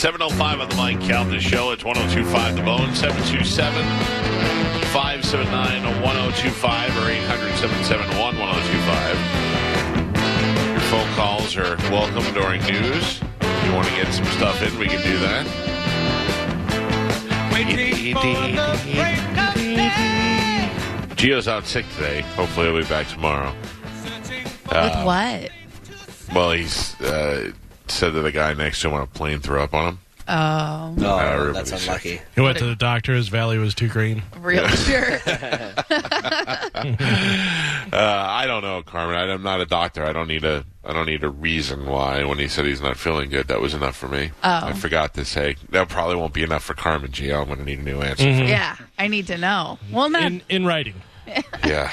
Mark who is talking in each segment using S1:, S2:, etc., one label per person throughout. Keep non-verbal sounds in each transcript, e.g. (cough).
S1: Seven oh five on the Mike Calta Show. It's one zero two five the bone. Seven two seven five seven nine one zero two five or 800-771-1025. Your phone calls are welcome during news. If you want to get some stuff in, we can do that. Gio's out sick today. Hopefully, he'll be back tomorrow.
S2: With what?
S1: Well, he's uh, said that the guy next to him on a plane threw up on him.
S2: Oh,
S3: No,
S1: everybody's
S3: that's
S1: sick.
S3: unlucky.
S4: He went to the doctor. His valley was too green.
S2: real sure. (laughs) (laughs)
S1: Uh, I don't know, Carmen. I, I'm not a doctor. I don't need a. I don't need a reason why. When he said he's not feeling good, that was enough for me.
S2: Oh.
S1: I forgot to say that probably won't be enough for Carmen. Gio, I'm going to need a new answer.
S2: yeah, I need to know. Well, not
S4: In in writing. (laughs)
S1: Yeah,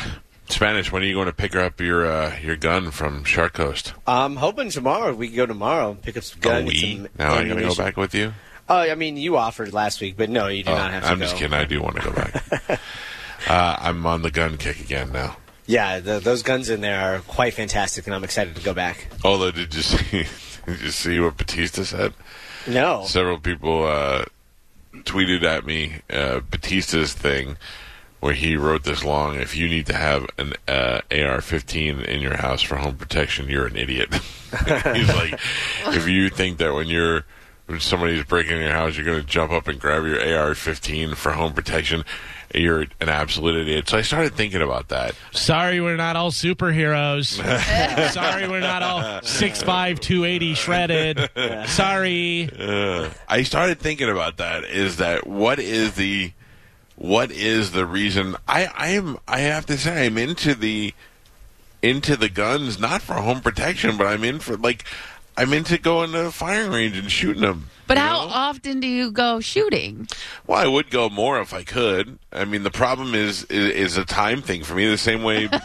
S1: Spanish. When are you going to pick up your uh, your gun from Shark Coast?
S3: I'm hoping tomorrow we can go tomorrow and pick up some
S1: Oh,
S3: guns.
S1: we
S3: some
S1: now I'm going to go back with you.
S3: Oh, I mean, you offered last week, but no, you do
S1: Oh,
S3: not have to
S1: I'm
S3: go.
S1: just kidding. I do want to go back. (laughs) uh, I'm on the gun kick again now.
S3: Yeah, the, those guns in there are quite fantastic, and I'm excited to go back.
S1: Although, did you (laughs) see? Did you see what Batista said?
S3: No,
S1: Several people uh, tweeted at me uh, Batista's thing, where he wrote this long. If you need to have an uh, AR-15 in your house for home protection, you're an idiot. (laughs) He's like, if you think that when you're when somebody's breaking in your house, you're going to jump up and grab your AR-15 for home protection. You're an absolute idiot. So I started thinking about that.
S4: Sorry, we're not all superheroes. (laughs) Sorry, we're not all 6'5", 280 shredded. Sorry.
S1: Uh, I started thinking about that. Is that what is the what is the reason? I I am I have to say I'm into the into the guns not for home protection, but I'm in for like I'm into going to a firing range and shooting them.
S2: But
S1: you
S2: how
S1: know?
S2: often do you go shooting?
S1: Well, I would go more if I could. I mean, the problem is is, is a time thing for me. The same way. (laughs)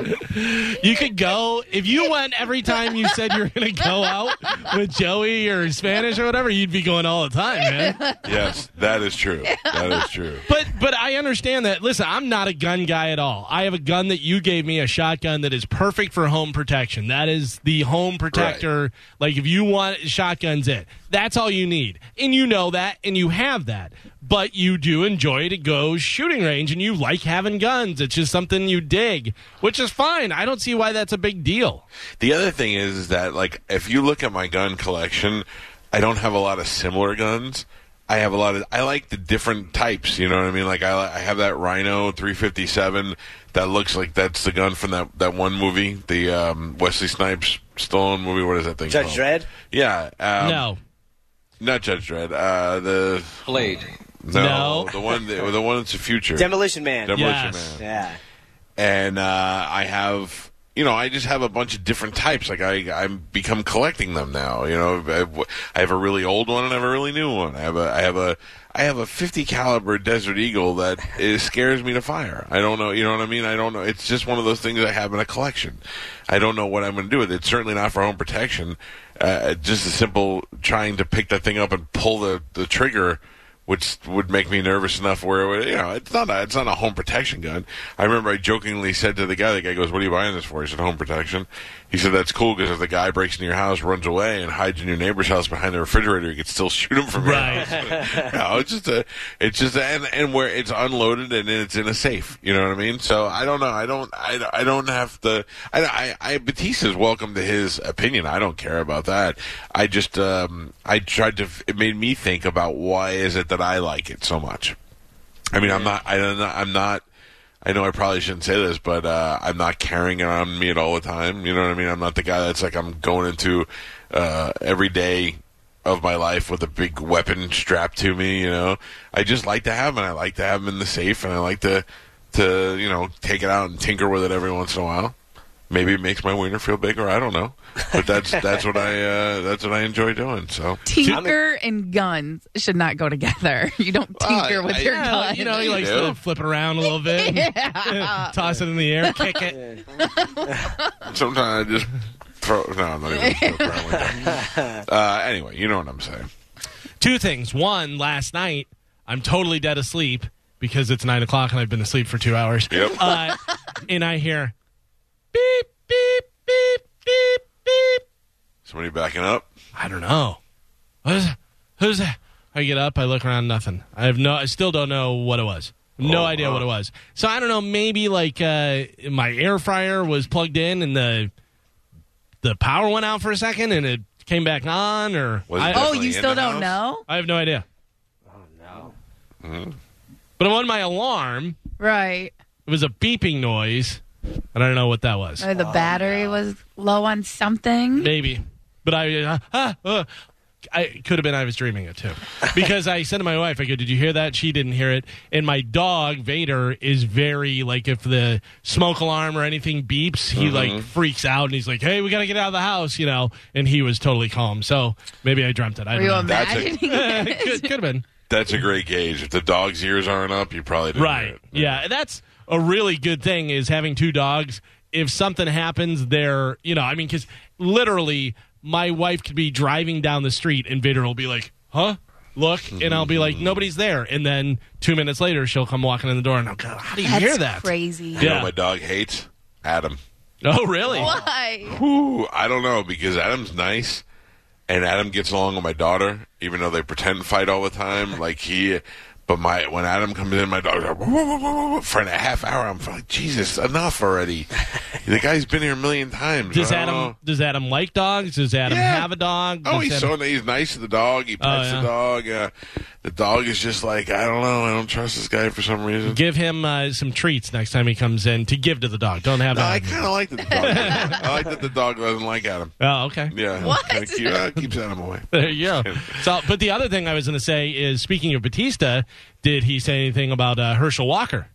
S1: (laughs)
S4: You could go if you went every time you said you were going to go out with Joey or Spanish or whatever. You'd be going all the time, man.
S1: yes, that is true. That is true.
S4: But but I understand that. Listen, I'm not a gun guy at all. I have a gun that you gave me, a shotgun that is perfect for home protection. That is the home protector. Like if you want shotguns, it. That's all you need, and you know that, and you have that. But you do enjoy to go shooting range, and you like having guns. It's just something you dig, which is fine. I don't see why that's a big deal.
S1: The other thing is, is that like if you look at my gun collection, I don't have a lot of similar guns. I have a lot of. I like the different types. You know what I mean? Like I, I have that Rhino 357 that looks like that's the gun from that that one movie, the um, Wesley Snipes stolen movie. What is that thing?
S3: Judge
S1: called?
S3: Dredd.
S1: Yeah. Um,
S4: no,
S1: not Judge Dredd. Uh, the
S5: Blade.
S1: no,
S4: No.
S1: the one that, the one that's the future.
S3: Demolition Man.
S1: Demolition
S4: Yes.
S1: Man
S3: yeah.
S1: and uh, I have you know I just have a bunch of different types. Like I I'm become collecting them now. You know I have, I have a really old one and I have a really new one. I have a I have a I have a 50 caliber Desert Eagle that (laughs) is, scares me to fire. I don't know. You know what I mean? I don't know. It's just one of those things I have in a collection. I don't know what I'm going to do with it. It's certainly not for home protection. Uh, just a simple trying to pick that thing up and pull the the trigger which would make me nervous enough where it would, you know it's not a, it's not a home protection gun. I remember I jokingly said to the guy, the guy goes, "What are you buying this for?" He said, "Home protection." He said, "That's cool because if the guy breaks into your house, runs away, and hides in your neighbor's house behind the refrigerator, you could still (laughs) shoot him from your
S4: Right.
S1: house." (laughs) no, it's just a, it's just a, and and where it's unloaded and it's in a safe. You know what I mean? So I don't know. I don't. I, I don't have to. I, I, I Batista's welcome to his opinion. I don't care about that. I just um I tried to. It made me think about why is it that I like it so much. I mean, I'm not. I don't. know- I'm not. I know I probably shouldn't say this, but uh, I'm not carrying it on me at all the time. You know what I mean? I'm not the guy that's like I'm going into uh, every day of my life with a big weapon strapped to me. You know, I just like to have them. I like to have them in the safe, and I like to to you know take it out and tinker with it every once in a while. Maybe it makes my wiener feel bigger. I don't know, but that's (laughs) that's what I uh, that's what I enjoy doing. So
S2: Tinker and guns should not go together. (laughs) You don't tinker
S1: Well,
S2: with
S1: I-
S2: your
S4: Yeah,
S2: gun.
S4: you know, you like
S1: Yeah.
S4: to flip it around a little bit, (laughs) toss it in the air, kick it.
S1: sometimes I just throw. No, I'm not even gonna throw it around like that. Uh, anyway, you know what I'm saying.
S4: Two things. One, last night I'm totally dead asleep, because it's nine o'clock and I've been asleep for two hours.
S1: Yep.
S4: Uh, and I hear beep beep beep beep beep.
S1: Somebody backing up.
S4: I don't know. What is that? Who's that? I get up, I look around, nothing. I have no. I still don't know what it was. No
S1: Oh,
S4: idea
S1: wow.
S4: what it was. So I don't know. Maybe like uh, my air fryer was plugged in and the the power went out for a second and it came back on, or I,
S2: Oh, you still don't
S1: house?
S2: know?
S4: I have no idea.
S3: No.
S4: But on my alarm,
S2: Right.
S4: it was a beeping noise. And I don't know what that was.
S2: Or the battery was low on something.
S4: Maybe, but I uh, ah, uh, I could have been I was dreaming it too, (laughs) because I said to my wife, I go, "Did you hear that?" She didn't hear it, and my dog Vader is very like if the smoke alarm or anything beeps, he like freaks out and he's like, "Hey, we got to get out of the house," you know, and he was totally calm. So maybe I dreamt it. I
S2: Were
S4: don't know.
S1: That's a-
S2: imagining (laughs) it?
S4: could, could have been.
S1: That's a great gauge. If the dog's ears aren't up, you probably didn't hear
S4: Right.
S1: it.
S4: Yeah. That's a really good thing is having two dogs. If something happens, they're, you know, I mean, because literally my wife could be driving down the street and Vader will be like, huh? Look. And I'll be like, mm-hmm. nobody's there. And then two minutes later, she'll come walking in the door and I'll go, how do you
S2: That's
S4: hear that?
S2: crazy.
S1: You know
S4: Yeah.
S1: what my dog hates? Adam.
S4: Oh, really?
S2: Why?
S1: Whew, I don't know because Adam's nice, and Adam gets along with my daughter, even though they pretend to fight all the time. Like he, but my when Adam comes in, my dog's like "Whoa, whoa, whoa, whoa, whoa," for a half hour. I'm like, Jesus, enough already. the guy's been here a million times.
S4: Does Adam
S1: know.
S4: does Adam like dogs? Does Adam
S1: Yeah.
S4: have a dog?
S1: Oh, he's
S4: Adam-
S1: so he's nice to the dog. He pets
S4: yeah.
S1: the dog. Uh, the dog is just like I don't know. I don't trust this guy for some reason.
S4: Give him uh, some treats next time he comes in to give to the dog. Don't have
S1: No,
S4: that.
S1: I kind of like the dog. I like that the dog doesn't like Adam.
S4: oh, okay.
S1: Yeah,
S2: What?
S1: Keep, uh, keeps Adam away. (laughs)
S4: There you go. (laughs) So, but the other thing I was going to say is, speaking of Batista, did he say anything about uh, Herschel Walker?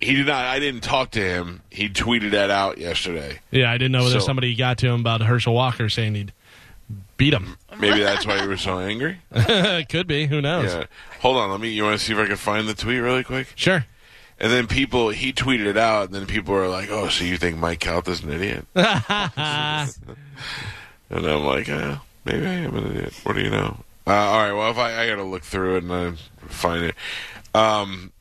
S1: He did not. I didn't talk to him. He tweeted that out yesterday.
S4: Yeah, I didn't know whether
S1: So-
S4: somebody got to him about Herschel Walker saying he'd beat him.
S1: Maybe that's why you were so angry. (laughs)
S4: Could be. Who knows?
S1: Yeah. Hold on. Let me. You want to see if I can find the tweet really quick?
S4: Sure.
S1: And then people, he tweeted it out, and then people are like, "Oh, so you think Mike Calta is an idiot?" (laughs) (laughs) and I'm like, uh, "Maybe I am an idiot. What do you know?" Uh, all right. Well, if I, I got to look through it and I find it. Um.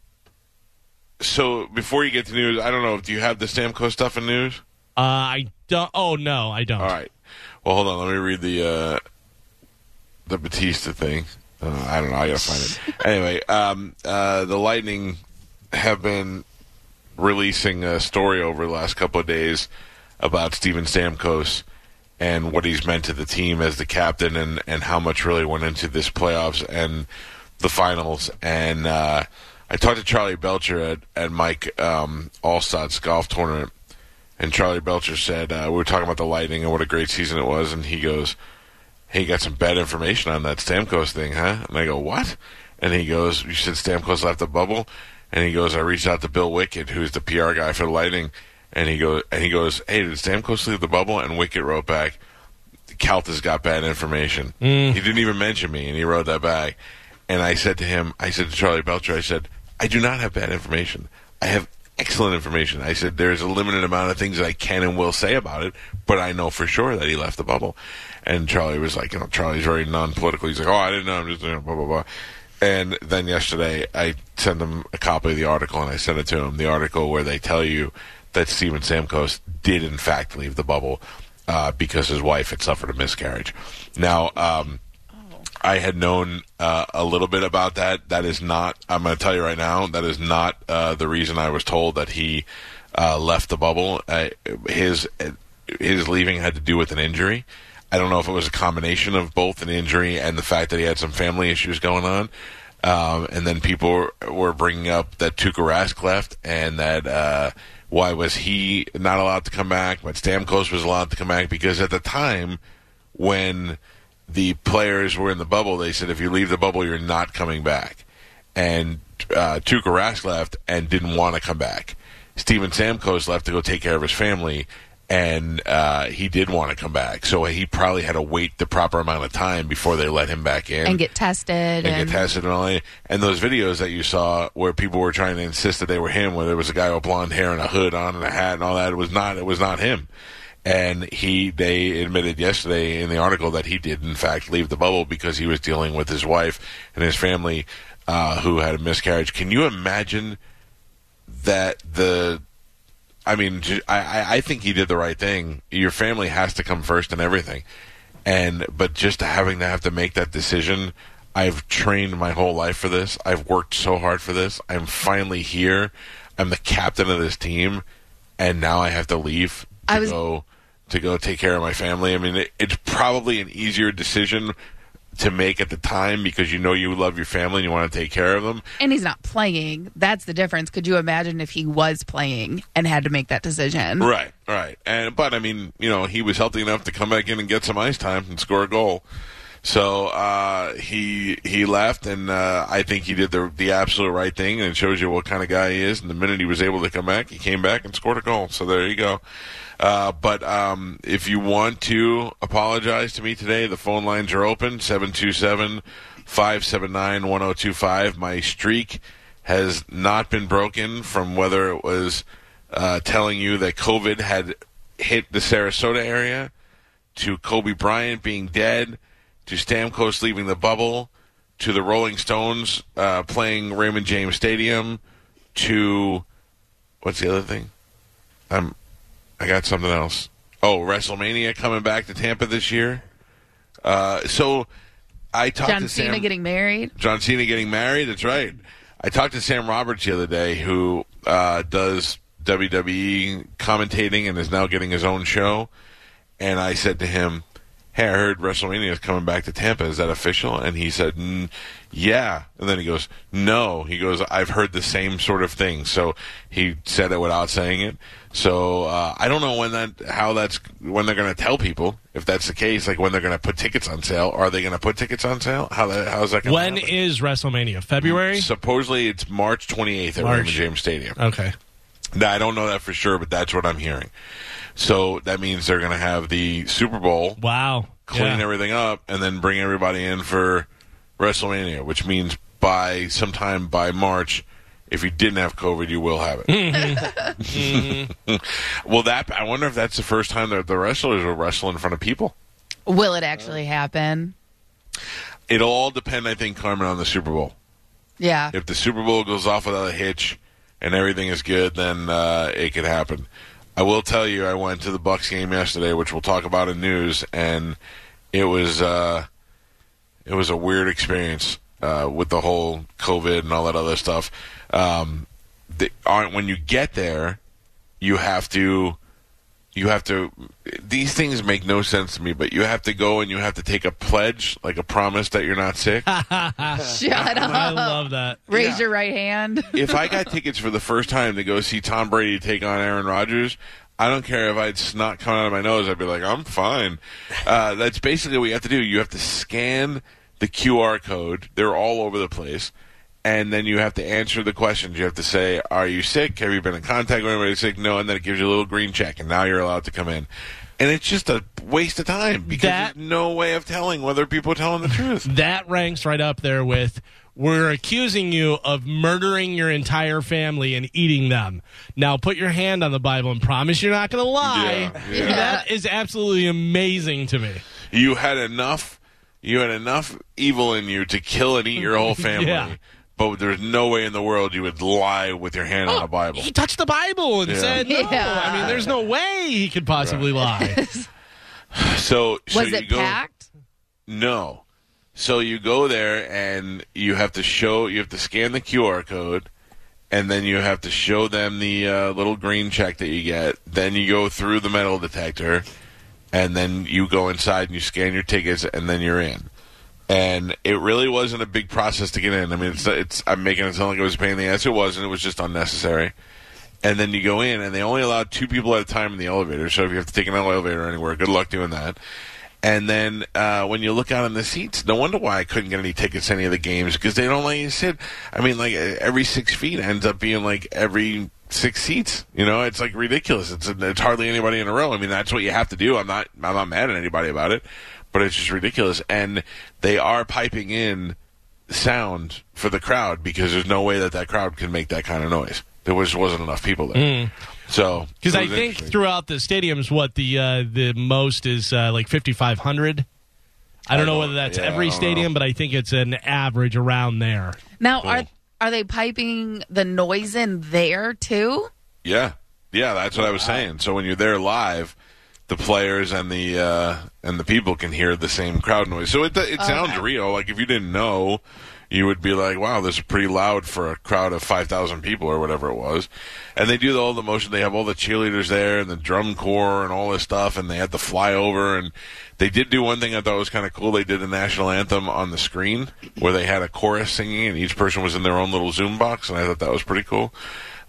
S1: So before you get to news, I don't know. Do you have the Stamkos stuff in news?
S4: Uh, I don't. Oh no, I don't.
S1: All right. Well, hold on. Let me read the uh, the Batista thing. Uh, I don't know. I gotta find it. (laughs) anyway, um, uh, the Lightning have been releasing a story over the last couple of days about Steven Stamkos and what he's meant to the team as the captain, and and how much really went into this playoffs and the finals. And uh, I talked to Charlie Belcher at at Mike um, Alstott's golf tournament. And Charlie Belcher said, uh, we were talking about the Lightning and what a great season it was. And he goes, hey, you got some bad information on that Stamkos thing, huh? And I go, what? And he goes, you said Stamkos left the bubble? And he goes, I reached out to Bill Wickett, who's the PR guy for the Lightning. And he goes, and he goes, hey, did Stamkos leave the bubble? And Wickett wrote back, Kalt has got bad information. He didn't even mention me, and he wrote that back. And I said to him, I said to Charlie Belcher, I said, I do not have bad information. I have excellent information. I said, there's a limited amount of things I can and will say about it, but I know for sure that he left the bubble. And Charlie was like, you know, Charlie's very non-political. He's like, oh, I didn't know. I'm just, blah, blah, blah. And then yesterday, I sent him a copy of the article, and I sent it to him. The article where they tell you that Steven Stamkos did, in fact, leave the bubble uh, because his wife had suffered a miscarriage. Now, um, I had known uh, a little bit about that. That is not. I'm going to tell you right now. That is not uh, the reason I was told that he uh, left the bubble. His his leaving had to do with an injury. I don't know if it was a combination of both an injury and the fact that he had some family issues going on. Um, and then people were, were bringing up that Tuukka Rask left and that uh, why was he not allowed to come back, but Stamkos was allowed to come back because at the time when the players were in the bubble, they said if you leave the bubble, you're not coming back. And uh, Tuukka Rask left and didn't want to come back. Steven Stamkos left to go take care of his family, and uh, he did want to come back. So he probably had to wait the proper amount of time before they let him back in
S2: and get tested
S1: and
S2: and,
S1: get tested and all that. And those videos that you saw where people were trying to insist that they were him, where there was a guy with blonde hair and a hood on and a hat and all that, it was not. It was not him. And he they admitted yesterday in the article that he did in fact leave the bubble because he was dealing with his wife and his family uh, who had a miscarriage. Can you imagine that the I mean, I think he did the right thing. Your family has to come first in everything, and but just having to have to make that decision. I've trained my whole life for this. I've worked so hard for this. I'm finally here. I'm the captain of this team, and now I have to leave to
S2: I was-
S1: go to go take care of my family. I mean, it, it's probably an easier decision to make at the time because you know you love your family and you want to take care of them.
S2: And he's not playing. That's the difference. Could you imagine if he was playing and had to make that decision?
S1: Right, right. And but I mean, you know, he was healthy enough to come back in and get some ice time and score a goal. So uh, he he left, and uh, I think he did the the absolute right thing, and it shows you what kind of guy he is. And the minute he was able to come back, he came back and scored a goal. So there you go. Uh, but um, if you want to apologize to me today, the phone lines are open 727 579 1025. My streak has not been broken from whether it was uh, telling you that COVID had hit the Sarasota area to Kobe Bryant being dead to Stamkos leaving the bubble to the Rolling Stones uh, playing Raymond James Stadium to what's the other thing? I'm I got something else. Oh, WrestleMania coming back to Tampa this year. Uh, so I talked
S2: John
S1: to
S2: Cena
S1: Sam.
S2: getting married.
S1: John Cena getting married. That's right. I talked to Sam Roberts the other day, who uh, does WWE commentating and is now getting his own show. And I said to him, "Hey, I heard WrestleMania is coming back to Tampa. Is that official?" And he said, mm, "Yeah." And then he goes, "No." He goes, "I've heard the same sort of thing." So he said it without saying it. So uh, I don't know when that, how that's when they're going to tell people if that's the case. Like when they're going to put tickets on sale. Are they going to put tickets on sale? How that, how's that going?
S4: To When is WrestleMania? February?
S1: Supposedly it's March 28th at
S4: March.
S1: Raymond James Stadium.
S4: Okay.
S1: Now, I don't know that for sure, but that's what I'm hearing. So that means they're going to have the Super Bowl,
S4: Wow.
S1: clean
S4: Yeah.
S1: everything up, and then bring everybody in for WrestleMania, which means by sometime by March, if you didn't have COVID, you will have it. (laughs) well, that I wonder if that's the first time that the wrestlers will wrestle in front of people.
S2: Will it actually happen?
S1: It'll all depend, I think, Carmen, on the Super Bowl.
S2: Yeah.
S1: if the Super Bowl goes off without a hitch and everything is good, then uh, it could happen. I will tell you, I went to the Bucs game yesterday, which we'll talk about in news, and it was uh, it was a weird experience uh, with the whole COVID and all that other stuff. Um, the, on, when you get there, you have to you have to these things make no sense to me but you have to go and you have to take a pledge like a promise that you're not sick (laughs)
S2: Shut up I
S4: love that.
S2: Raise
S1: Yeah.
S2: your right hand. (laughs)
S1: if I got tickets for the first time to go see Tom Brady take on Aaron Rodgers, I don't care if I had snot coming out of my nose. I'd be like, I'm fine. Uh, that's basically what you have to do. You have to scan the QR code. They're all over the place. And then you have to answer the questions. You have to say, Are you sick? Have you been in contact with anybody sick? No. And then it gives you a little green check. And now you're allowed to come in. And it's just a waste of time because
S4: That-
S1: there's no way of telling whether people are telling the truth.
S4: That ranks right up there with we're accusing you of murdering your entire family and eating them. Now put your hand on the Bible and promise you're not going to lie.
S1: Yeah, yeah.
S4: That is absolutely amazing to me.
S1: You had enough. You had enough evil in you to kill and eat your whole (laughs) family.
S4: Yeah.
S1: But there's no way in the world you would lie with your hand on a Bible.
S4: He touched the Bible and
S1: Yeah.
S4: said no.
S2: Yeah.
S4: I mean, there's no way he could possibly lie. (laughs)
S1: So, so
S2: Was
S1: you
S2: it
S1: go,
S2: packed?
S1: No. So you go there and you have to show, you have to scan the QR code, and then you have to show them the uh, little green check that you get. Then you go through the metal detector, and then you go inside and you scan your tickets, and then you're in. And it really wasn't a big process to get in. I mean, it's, it's I'm making it sound like it was a pain in the ass. It wasn't. It was just unnecessary. And then you go in, and they only allowed two people at a time in the elevator. So if you have to take an elevator anywhere, good luck doing that. And then uh, when you look out in the seats, no wonder why I couldn't get any tickets to any of the games because they don't let you sit. I mean, like every six feet ends up being like every six seats. You know, it's like ridiculous. It's it's hardly anybody in a row. I mean, that's what you have to do. I'm not I'm not mad at anybody about it, but it's just ridiculous. And they are piping in sound for the crowd because there's no way that that crowd can make that kind of noise. there was wasn't enough people there. So
S4: Because I think throughout the stadiums, what the uh, the most is uh, like fifty five hundred. I don't
S1: I
S4: know
S1: don't-
S4: whether that's
S1: yeah,
S4: every stadium,
S1: know.
S4: but I think it's an average around there.
S2: Now,
S1: Cool.
S2: are are they piping the noise in there too?
S1: Yeah, yeah, that's what I was saying. So when you're there live, the players and the uh, and the people can hear the same crowd noise. So it it sounds
S2: Okay.
S1: real. Like if you didn't know, you would be like, "Wow, this is pretty loud for a crowd of five thousand people or whatever it was." And they do all the motion. They have all the cheerleaders there and the drum corps and all this stuff, and they had the flyover. And they did do one thing I thought was kind of cool. They did the national anthem on the screen where they had a chorus singing, and each person was in their own little Zoom box, and I thought that was pretty cool.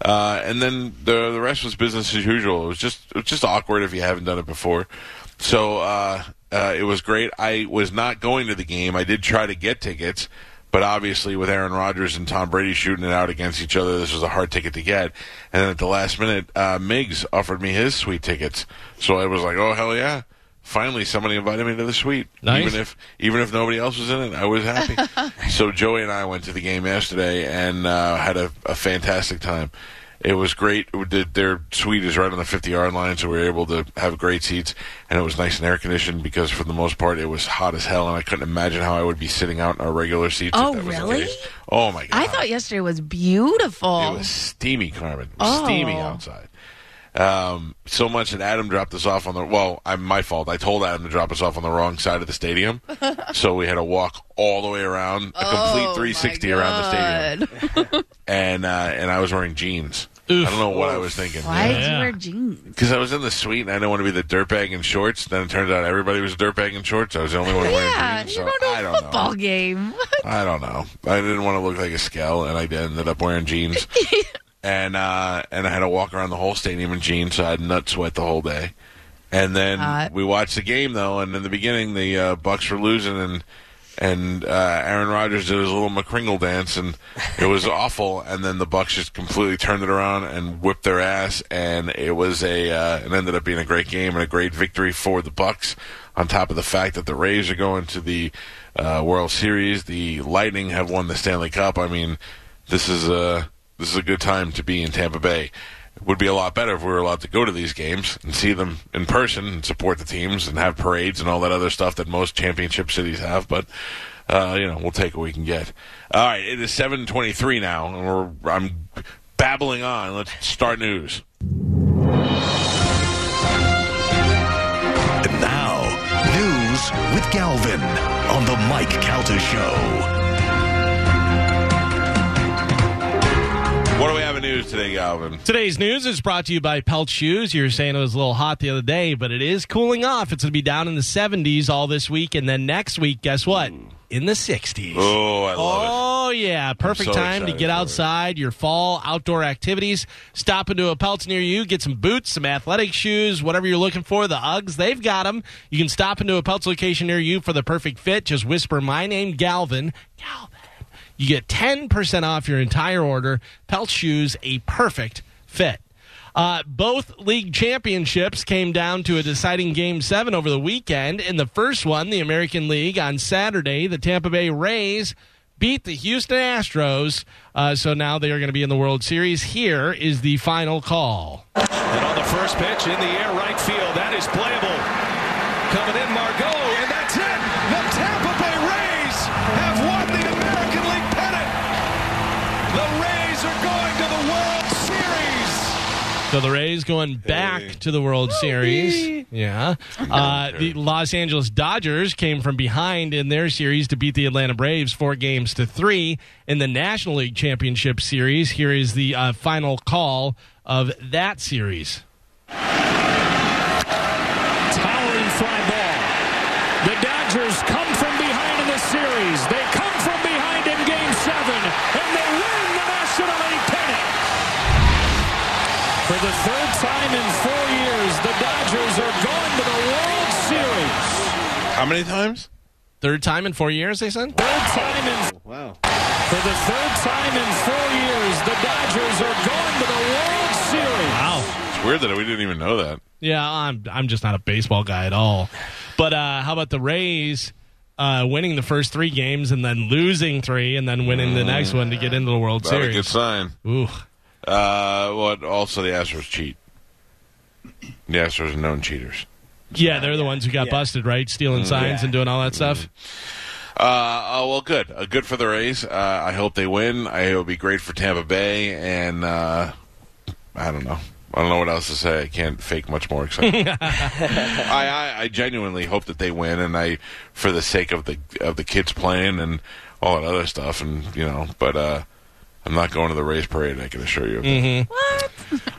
S1: Uh, and then the the rest was business as usual. It was just it was just awkward if you haven't done it before. So uh, uh, it was great. I was not going to the game. I did try to get tickets, but obviously with Aaron Rodgers and Tom Brady shooting it out against each other, this was a hard ticket to get. And then at the last minute, uh, Miggs offered me his sweet tickets. So I was like, oh hell yeah! Finally, somebody invited me to the suite.
S4: Nice.
S1: Even if even if nobody else was in it, I was happy. (laughs) so Joey and I went to the game yesterday and uh, had a, a fantastic time. It was great. Their suite is right on the 50 yard line, so we were able to have great seats. And it was nice and air conditioned because, for the most part, it was hot as hell, and I couldn't imagine how I would be sitting out in our regular seats. if
S2: Oh,
S1: that was the
S2: really?
S1: case. Oh my god!
S2: I thought yesterday was beautiful.
S1: It was steamy, Carmen. It was steamy
S2: Oh.
S1: outside. Um, so much that Adam dropped us off on the well, I'm my fault. I told Adam to drop us off on the wrong side of the stadium, (laughs) so we had to walk all the way around, a complete
S2: Oh,
S1: 360 around the stadium, (laughs) and uh, and I was wearing jeans.
S4: Oof.
S1: I don't know what I was thinking.
S2: Why did
S4: Yeah.
S2: you wear jeans?
S1: Because I was in the suite and I didn't want to be the dirtbag in shorts. Then it turns out everybody was a dirtbag in shorts. I was the only one wearing
S2: Yeah,
S1: jeans.
S2: you're
S1: So
S2: going to
S1: I
S2: a
S1: don't
S2: football
S1: know.
S2: game. (laughs)
S1: I don't know. I didn't want to look like a skell, and I ended up wearing jeans. And uh, and I had to walk around the whole stadium in jeans, so I had nut sweat the whole day. And then
S2: Hot.
S1: we watched the game though, and in the beginning the uh, Bucs were losing, and and uh, Aaron Rodgers did his little McCringle dance, and it was (laughs) awful. And then the Bucs just completely turned it around and whipped their ass, and it was a uh, it ended up being a great game and a great victory for the Bucs. On top of the fact that the Rays are going to the uh, World Series, the Lightning have won the Stanley Cup. I mean, this is a this is a good time to be in Tampa Bay. It would be a lot better if we were allowed to go to these games and see them in person and support the teams and have parades and all that other stuff that most championship cities have. But uh, you know, we'll take what we can get. All right, it is seven twenty-three now, and we're I'm babbling on. Let's start news.
S5: And now, news with Galvin on the Mike Calta Show.
S1: News today, Galvin?
S4: Today's news is brought to you by Peltz Shoes. You were saying it was a little hot the other day, but it is cooling off. It's going to be down in the 70s all this week, and then next week, guess what? In the 60s.
S1: Oh, I love it.
S4: Oh yeah, perfect
S1: so
S4: time to get outside, your fall outdoor activities. Stop into a Peltz near you, get some boots, some athletic shoes, whatever you're looking for. The Uggs, they've got them. You can stop into a Peltz location near you for the perfect fit. Just whisper my name, Galvin. Galvin. You get 10% off your entire order. Peltz shoes, a perfect fit. Uh, both league championships came down to a deciding game seven over the weekend. In the first one, the American League on Saturday, the Tampa Bay Rays beat the Houston Astros. Uh, so now they are going to be in the World Series. Here is the final call.
S6: And on the first pitch in the air, right field, that is playable.
S4: So the Rays going back
S1: Hey.
S4: to the World Series. Yeah. Uh, the Los Angeles Dodgers came from behind in their series to beat the Atlanta Braves four games to three in the National League Championship Series. Here is the uh, final call of that series.
S6: Towering fly ball. The Dodgers come from behind in the series. They come from behind in game seven, and they win the National League pennant. For the third time in four years, the Dodgers are going to the World Series.
S1: How many times?
S4: Third time in four years, they said?
S6: Third time in
S3: Wow.
S6: for the third time in four years, the Dodgers are going to the World Series.
S4: Wow.
S1: It's weird that we didn't even know that.
S4: Yeah, I'm I'm just not a baseball guy at all. But uh, how about the Rays uh, winning the first three games and then losing three and then winning the next one to get into the World
S1: Not a good sign.
S4: Ooh.
S1: Uh, well, also the Astros cheat. The Astros are known cheaters.
S4: Yeah, they're the ones who got
S3: Yeah.
S4: busted, right? Stealing signs
S3: Yeah.
S4: and doing all that stuff.
S1: Uh, oh, well, good. Uh, good for the Rays. Uh, I hope they win. I it'll be great for Tampa Bay, and uh, I don't know. I don't know what else to say. I can't fake much more excitement. (laughs) I, I, I genuinely hope that they win, and I, for the sake of the of the kids playing and all that other stuff, and you know, but uh, I'm not going to the race parade. I can assure you. of that.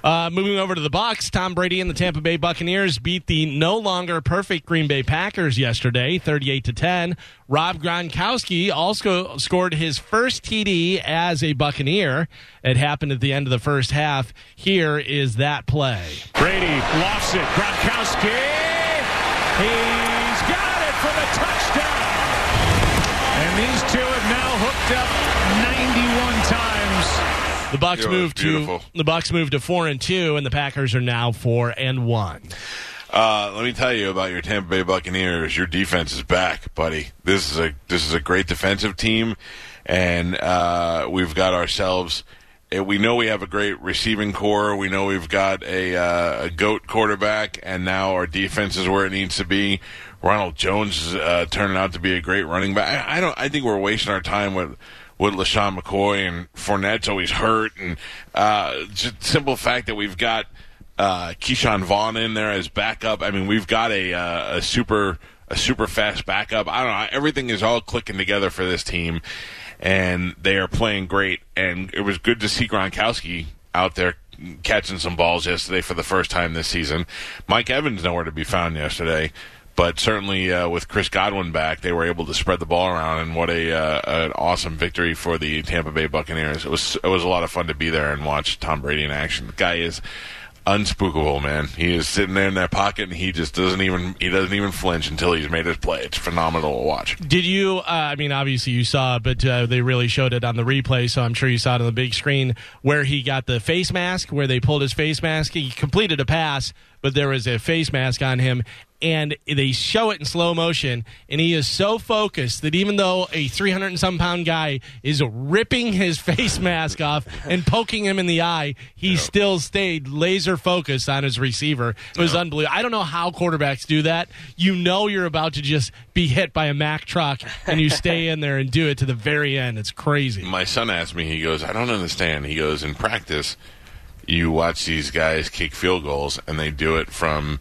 S4: Uh, moving over to the box, Tom Brady and the Tampa Bay Buccaneers beat the no longer perfect Green Bay Packers yesterday, 38 to 10. Rob Gronkowski also scored his first TD as a Buccaneer. It happened at the end of the first half. Here is that play.
S6: Brady lofts it. Gronkowski. He's got it for the touchdown. And these two have now hooked up 91 times.
S4: The
S1: Bucs
S4: moved to the Bucs moved to four and two, and the Packers are now four and one.
S1: Uh, let me tell you about your Tampa Bay Buccaneers. Your defense is back, buddy. This is a this is a great defensive team, and uh, we've got ourselves. eh, We know we have a great receiving corps. We know we've got a, uh, a goat quarterback, and now our defense is where it needs to be. Ronald Jones is uh, turning out to be a great running back. I, I don't. I think we're wasting our time with with LeSean McCoy and Fournette's always hurt, and uh, just simple fact that we've got uh, Ke'Shawn Vaughn in there as backup. I mean, we've got a uh, a super a super fast backup. I don't know. Everything is all clicking together for this team, and they are playing great. And it was good to see Gronkowski out there catching some balls yesterday for the first time this season. Mike Evans nowhere to be found yesterday. But certainly, uh, with Chris Godwin back, they were able to spread the ball around, and what a uh, an awesome victory for the Tampa Bay Buccaneers! It was it was a lot of fun to be there and watch Tom Brady in action. The guy is unspookable, man. He is sitting there in that pocket, and he just doesn't even he doesn't even flinch until he's made his play. It's phenomenal to watch.
S4: Did you? Uh, I mean, obviously you saw, it, but uh, they really showed it on the replay, so I'm sure you saw it on the big screen where he got the face mask, where they pulled his face mask. He completed a pass, but there was a face mask on him, and they show it in slow motion, and he is so focused that even though a 300 and some pound guy is ripping his (laughs) face mask off and poking him in the eye, he still stayed laser focused on his receiver. It was unbelievable. I don't know how quarterbacks do that. You know you're about to just be hit by a Mack truck, and you stay in there and do it to the very end. It's crazy.
S1: My son asked me, he goes, I don't understand. He goes, in practice, you watch these guys kick field goals, and they do it from,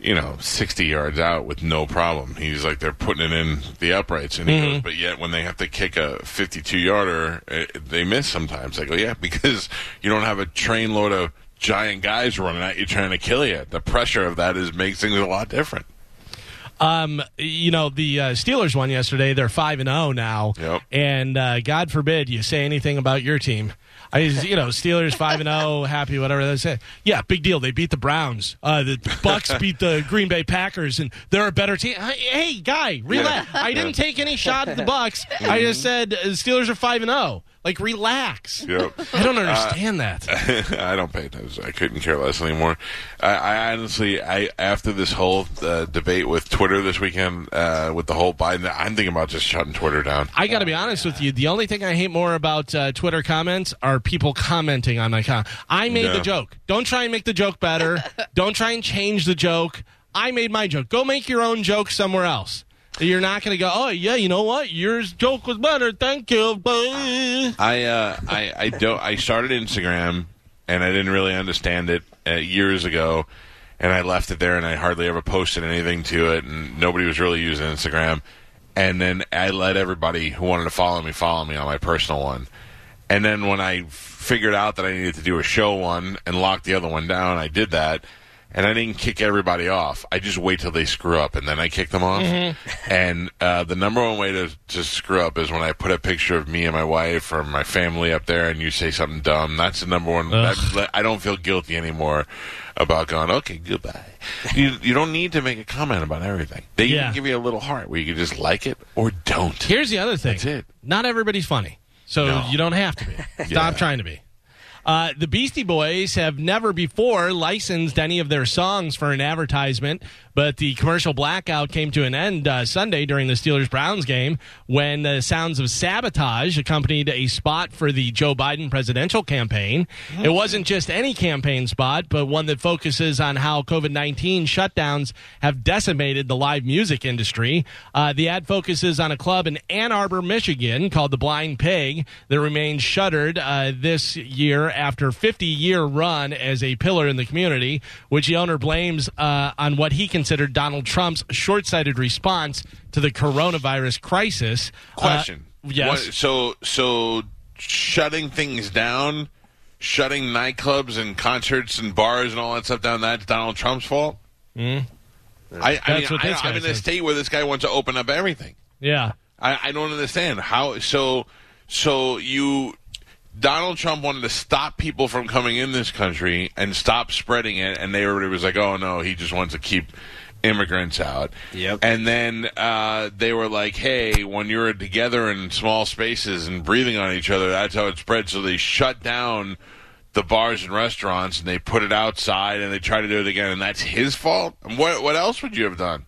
S1: you know, 60 yards out with no problem. He's like, they're putting it in the uprights. And he goes, but yet when they have to kick a 52 yarder, eh, they miss sometimes. I go, yeah, because you don't have a train load of giant guys running at you trying to kill you. The pressure of that is makes things a lot different.
S4: Um, you know the uh, Steelers won yesterday. They're five and zero now,
S1: Yep.
S4: and uh, God forbid you say anything about your team. I, you know, Steelers five and zero, happy whatever they say. Yeah, big deal. They beat the Browns. Uh, the Bucs (laughs) beat the Green Bay Packers, and they're a better team. Hey, guy, relax. I didn't take any shot at the Bucs. I just said uh, Steelers are five and zero. Like, relax.
S1: Yep.
S4: I don't understand that. (laughs)
S1: I don't pay attention. I couldn't care less anymore. I, I honestly, I after this whole uh, debate with Twitter this weekend, uh, with the whole Biden, I'm thinking about just shutting Twitter down.
S4: I got to be honest with you. The only thing I hate more about uh, Twitter comments are people commenting on my comment. I made
S1: Yeah.
S4: the joke. Don't try and make the joke better. (laughs) Don't try and change the joke. I made my joke. Go make your own joke somewhere else. You're not going to go. Oh yeah, you know what? Your joke was better. Thank you. Bye."
S1: I, uh, I, I don't. I started Instagram, and I didn't really understand it uh, years ago, and I left it there, and I hardly ever posted anything to it, and nobody was really using Instagram. And then I let everybody who wanted to follow me follow me on my personal one. And then when I figured out that I needed to do a show one and lock the other one down, I did that. And I didn't kick everybody off. I just wait till they screw up and then I kick them off. And uh, the number one way to, to screw up is when I put a picture of me and my wife or my family up there and you say something dumb. That's the number one. That, I don't feel guilty anymore about going, okay, goodbye. You, you don't need to make a comment about everything. They
S4: Yeah.
S1: give you a little heart where you can just like it or don't.
S4: Here's the other thing.
S1: That's it.
S4: Not everybody's funny, so
S1: No.
S4: you don't have to be. (laughs) Stop
S1: Yeah.
S4: trying to be. Uh, the Beastie Boys have never before licensed any of their songs for an advertisement, but the commercial blackout came to an end uh, Sunday during the Steelers Browns game when the sounds of sabotage accompanied a spot for the Joe Biden presidential campaign. It wasn't just any campaign spot, but one that focuses on how COVID 19 shutdowns have decimated the live music industry. Uh, the ad focuses on a club in Ann Arbor, Michigan called the Blind Pig that remains shuttered uh, this year after 50 year run as a pillar in the community, which the owner blames uh, on what he considered Donald Trump's short sighted response to the coronavirus crisis. Uh,
S1: Question.
S4: yes.
S1: What- so so shutting things down, shutting nightclubs and concerts and bars and all that stuff down. That's Donald Trump's fault. Mm. I, I mean, I, I'm in a state where this guy wants to open up everything.
S4: yeah.
S1: I, I don't understand how. So, so you, Donald Trump wanted to stop people from coming in this country and stop spreading it, and they were, it was like, oh no, he just wants to keep immigrants out.
S3: Yep.
S1: And then uh, they were like, hey, when you're together in small spaces and breathing on each other, that's how it spreads. So they shut down the bars and restaurants and they put it outside and they try to do it again, and that's his fault. What what else would you have done?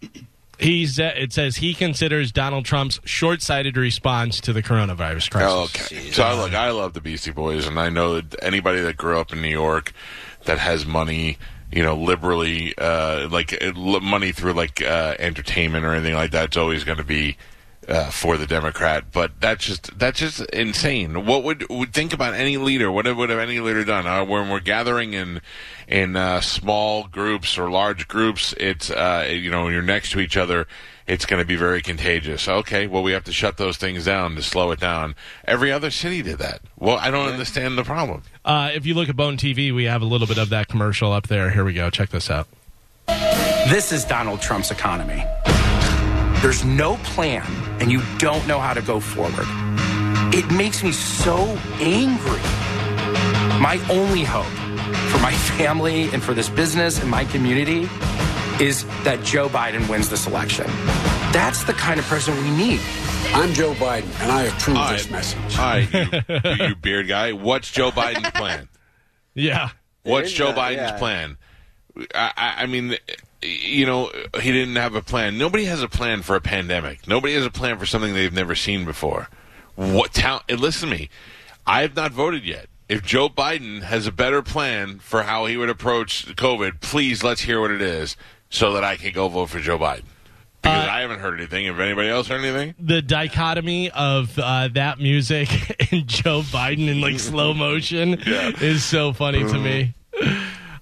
S4: He's. Uh, it says he considers Donald Trump's short-sighted response to the coronavirus crisis.
S1: Oh, okay. So look, I love the Beastie Boys, and I know that anybody that grew up in New York that has money, you know, liberally, uh, like money through like uh, entertainment or anything like that, it's always going to be. Uh, for the Democrat, but that's just that's just insane. What would, would think about any leader? What would have any leader done? Uh, when we're gathering in in uh, small groups or large groups, it's uh, you know when you're next to each other, it's going to be very contagious. Okay, well we have to shut those things down to slow it down. Every other city did that. Well, I don't understand the problem.
S4: Uh, if you look at Bone TV, we have a little bit of that commercial up there. Here we go. Check this out.
S7: This is Donald Trump's economy. There's no plan, and you don't know how to go forward. It makes me so angry. My only hope for my (laughs) family and for this business and my community is that Joe Biden wins this election. That's the kind of president we need.
S8: I'm Joe Biden, and I approve
S1: All
S8: this
S1: right.
S8: message.
S1: All right, (laughs) you, you beard guy. What's Joe Biden's plan? (laughs)
S4: Yeah.
S1: What's Joe
S3: uh,
S1: Biden's
S3: yeah.
S1: plan? I, I I mean, you know, he didn't have a plan. Nobody has a plan for a pandemic. Nobody has a plan for something they've never seen before. What town? listen to me. I have not voted yet. If Joe Biden has a better plan for how he would approach COVID, please let's hear what it is so that I can go vote for Joe Biden. Because I haven't heard anything. Have anybody else heard anything?
S4: The dichotomy of uh, that music (laughs) and Joe Biden in like slow motion is so funny to me.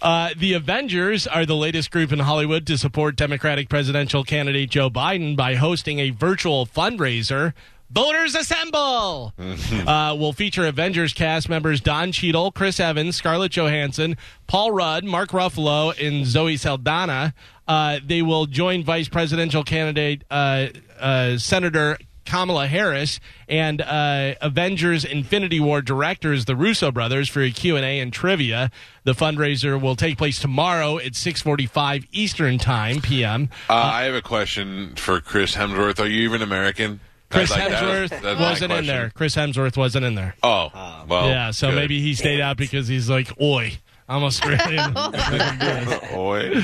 S4: Uh, the Avengers are the latest group in Hollywood to support Democratic presidential candidate Joe Biden by hosting a virtual fundraiser. Voters Assemble! (laughs) uh, will feature Avengers cast members Don Cheadle, Chris Evans, Scarlett Johansson, Paul Rudd, Mark Ruffalo, and Zoe Saldana. Uh, they will join Vice Presidential candidate uh, uh, Senator Kamala Harris and uh, Avengers Infinity War directors, the Russo brothers, for a Q&A and trivia. The fundraiser will take place tomorrow at 6.45 Eastern Time, p.m.
S1: Uh, I have a question for Chris Hemsworth. Are you even American?
S4: Chris
S1: like that.
S4: Hemsworth
S1: That's
S4: wasn't in there. Chris Hemsworth wasn't in there.
S1: Oh, well.
S4: yeah, so
S1: good.
S4: maybe he stayed out because he's like, oi, I'm Australian. (laughs)
S1: Boy.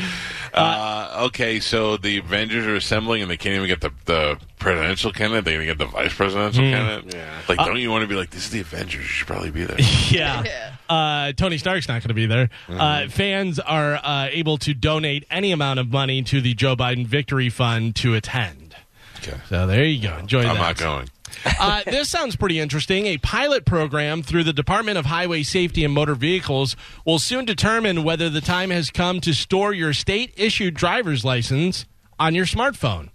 S1: Uh, okay, so the Avengers are assembling and they can't even get the, the presidential candidate. They're going to get the vice presidential
S4: Hmm.
S1: candidate.
S3: Yeah.
S1: Like, don't you want to be like, this is the Avengers? You should probably be there. (laughs)
S4: yeah. Uh, Tony Stark's not going to be there. Uh, fans are uh, able to donate any amount of money to the Joe Biden Victory Fund to attend.
S1: Okay.
S4: So there you go. Enjoy
S1: I'm
S4: that.
S1: not going.
S4: Uh, this sounds pretty interesting. A pilot program through the Department of Highway Safety and Motor Vehicles will soon determine whether the time has come to store your state issued driver's license on your smartphone.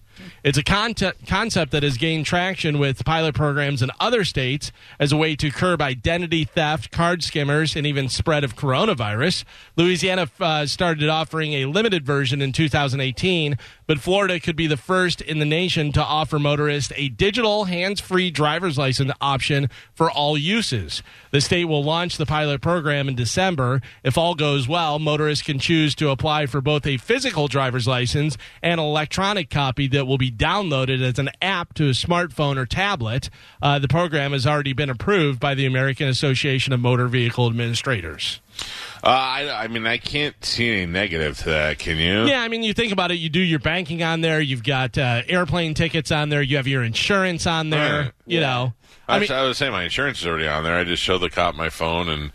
S4: It's a concept, concept that has gained traction with pilot programs in other states as a way to curb identity theft, card skimmers, and even spread of coronavirus. Louisiana uh, started offering a limited version in 2018, but Florida could be the first in the nation to offer motorists a digital hands free driver's license option for all uses. The state will launch the pilot program in December. If all goes well, motorists can choose to apply for both a physical driver's license and an electronic copy that will be downloaded as an app to a smartphone or tablet. Uh, the program has already been approved by the American Association of Motor Vehicle Administrators.
S1: Uh, I, I mean, I can't see any negative to that. Can you?
S4: Yeah, I mean, you think about it. You do your banking on there. You've got uh, airplane tickets on there. You have your insurance on there.
S1: Right.
S4: You know, I
S1: Actually,
S4: mean,
S1: I was saying my insurance is already on there. I just show the cop my phone, and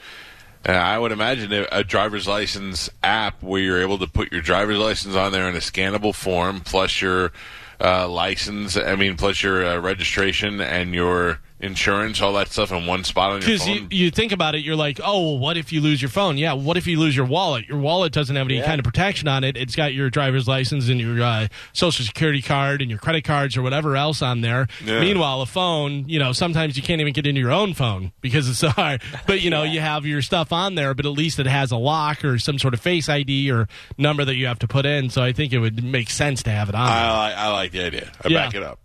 S1: uh, I would imagine a driver's license app where you're able to put your driver's license on there in a scannable form, plus your uh, license. I mean, plus your uh, registration and your insurance, all that stuff in one spot on your
S4: because
S1: phone.
S4: you, you think about it, you're like, oh, well, what if you lose your phone? Yeah, what if you lose your wallet? Your wallet doesn't have any
S3: Yeah.
S4: kind of protection on it. It's got your driver's license and your uh, social security card and your credit cards or whatever else on there.
S1: Yeah.
S4: Meanwhile, a phone, you know, sometimes you can't even get into your own phone because it's (laughs) so hard. But you know, (laughs) you have your stuff on there, but at least it has a lock or some sort of face ID or number that you have to put in. So I think it would make sense to have it on. there.
S1: I, like, I like the idea. I
S4: Yeah.
S1: back it up.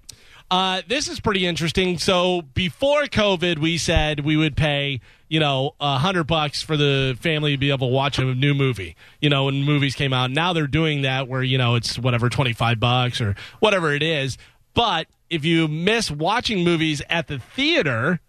S4: Uh, this is pretty interesting. So before COVID, we said we would pay, you know, a hundred bucks for the family to be able to watch a new movie. You know, when movies came out. Now they're doing that where you know it's whatever twenty five bucks or whatever it is. But if you miss watching movies at the theater.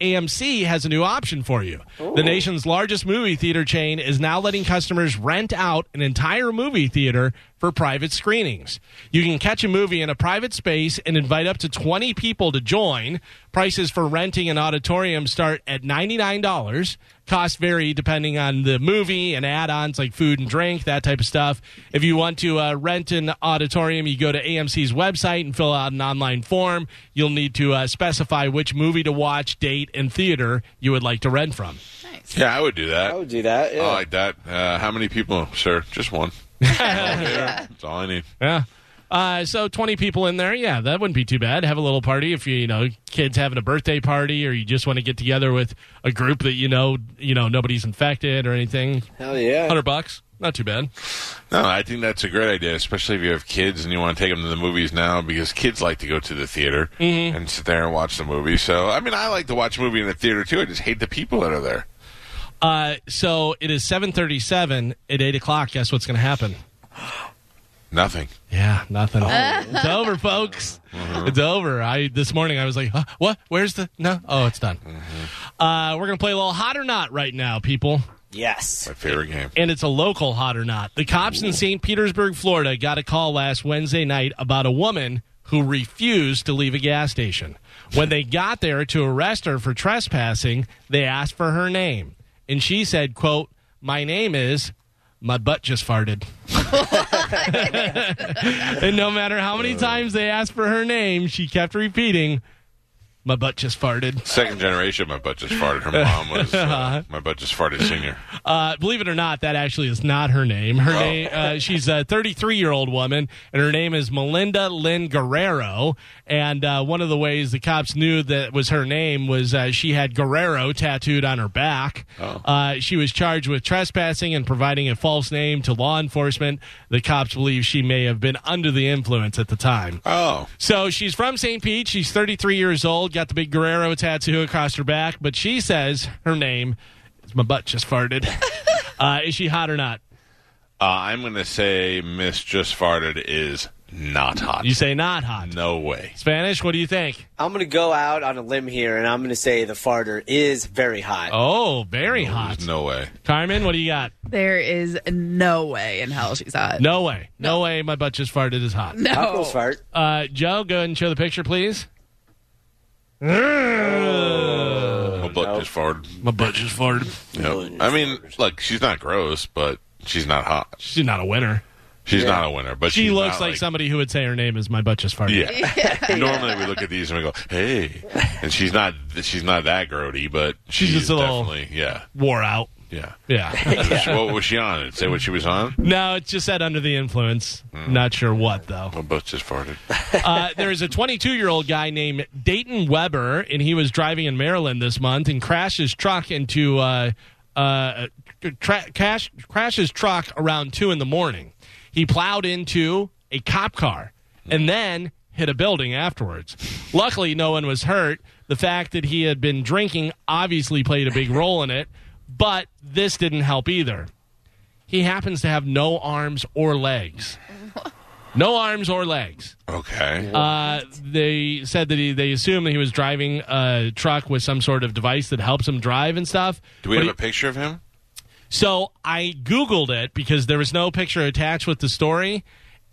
S4: AMC has a new option for you. The nation's largest movie theater chain is now letting customers rent out an entire movie theater for private screenings. You can catch a movie in a private space and invite up to 20 people to join. Prices for renting an auditorium start at $99. Costs vary depending on the movie and add ons like food and drink, that type of stuff. If you want to uh, rent an auditorium, you go to AMC's website and fill out an online form. You'll need to uh, specify which movie to watch, date, and theater you would like to rent from.
S2: Nice.
S1: Yeah, I would do that.
S3: I would do that. Yeah.
S1: I like that. Uh, how many people, sir? Just one. That's all I need.
S4: Yeah. Uh, so 20 people in there. Yeah, that wouldn't be too bad. Have a little party if you, you know, kids having a birthday party or you just want to get together with a group that you know, you know, nobody's infected or anything.
S3: Hell yeah.
S4: 100 bucks. Not too bad.
S1: No, I think that's a great idea, especially if you have kids and you want to take them to the movies now, because kids like to go to the theater and sit there and watch the movie. So, I mean, I like to watch a movie in the theater too. I just hate the people that are there.
S4: Uh, so it is 737 at 8 o'clock. Guess what's going to happen? (gasps)
S1: Nothing.
S4: Yeah, nothing. It's over, folks. It's over. I this morning I was like, huh, "What? Where's the no? Oh, it's done." Uh, we're gonna play a little hot or not right now, people.
S3: Yes.
S1: My favorite game.
S4: and it's a local hot or not. The cops in St. Petersburg, Florida, got a call last Wednesday night about a woman who refused to leave a gas station. When they got there to arrest her for trespassing, they asked for her name, and she said, "quote My name is." My butt just farted. (laughs) and no matter how many times they asked for her name, she kept repeating, My butt just farted.
S1: Second generation, my butt just farted. Her mom was uh, (laughs) my butt just farted senior.
S4: Uh, believe it or not, that actually is not her name. Her name, uh, she's a 33 year old woman, and her name is Melinda Lynn Guerrero. And uh, one of the ways the cops knew that was her name was uh, she had Guerrero tattooed on her back. Uh, she was charged with trespassing and providing a false name to law enforcement. The cops believe she may have been under the influence at the time.
S1: Oh,
S4: So she's from St. Pete. She's 33 years old, got the big Guerrero tattoo across her back, but she says her name is my butt just farted. (laughs) uh, is she hot or not?
S1: uh, I'm going to say Miss Just Farted is not hot.
S4: You say not hot.
S1: no way.
S4: Spanish, what do you think?
S3: I'm going to go out on a limb here, and I'm going to say the farter is very hot.
S4: Oh, very hot.
S1: No way.
S4: Carmen, what do you got?
S2: There is no way in hell she's hot.
S4: No way. No, way my butt just farted is hot.
S2: No.
S3: Knuckles fart.
S4: Uh, Joe, go ahead and show the picture, please. Mm.
S1: My butt
S3: Nope.
S1: just farted.
S4: My butt just farted.
S1: Yep. I mean, look, she's not gross, but she's not hot.
S4: She's not a winner.
S1: She's not a winner, but
S4: She
S1: she's
S4: looks
S1: not,
S4: like, somebody who would say her name is my butt just farted.
S1: Yeah. (laughs) (laughs) Normally we look at these and we go, "Hey," and she's not. She's not that grody, but
S4: She's
S1: she's,
S4: just a little-
S1: definitely. Yeah.
S4: Wore out.
S1: Yeah. (laughs)
S4: Yeah.
S1: what was she on? it Say what she was on.
S4: no, it just said under the influence. Not sure what, though.
S1: My butt just farted. (laughs)
S4: uh, there is a 22 year old guy named Dayton Webber, and he was driving in Maryland this month and crashed his truck into uh, uh, tra- cash, crashed his truck around two in the morning. He plowed into a cop car and then hit a building afterwards. Luckily, no one was hurt. The fact that he had been drinking obviously played a big role in it, but this didn't help either. He happens to have no arms or legs. No arms or legs.
S1: Okay.
S4: Uh, they said that he, they assumed that he was driving a truck with some sort of device that helps him drive and stuff.
S1: Do we
S4: But
S1: have
S4: he-
S1: a picture of him?
S4: so I Googled it because there was no picture attached with the story.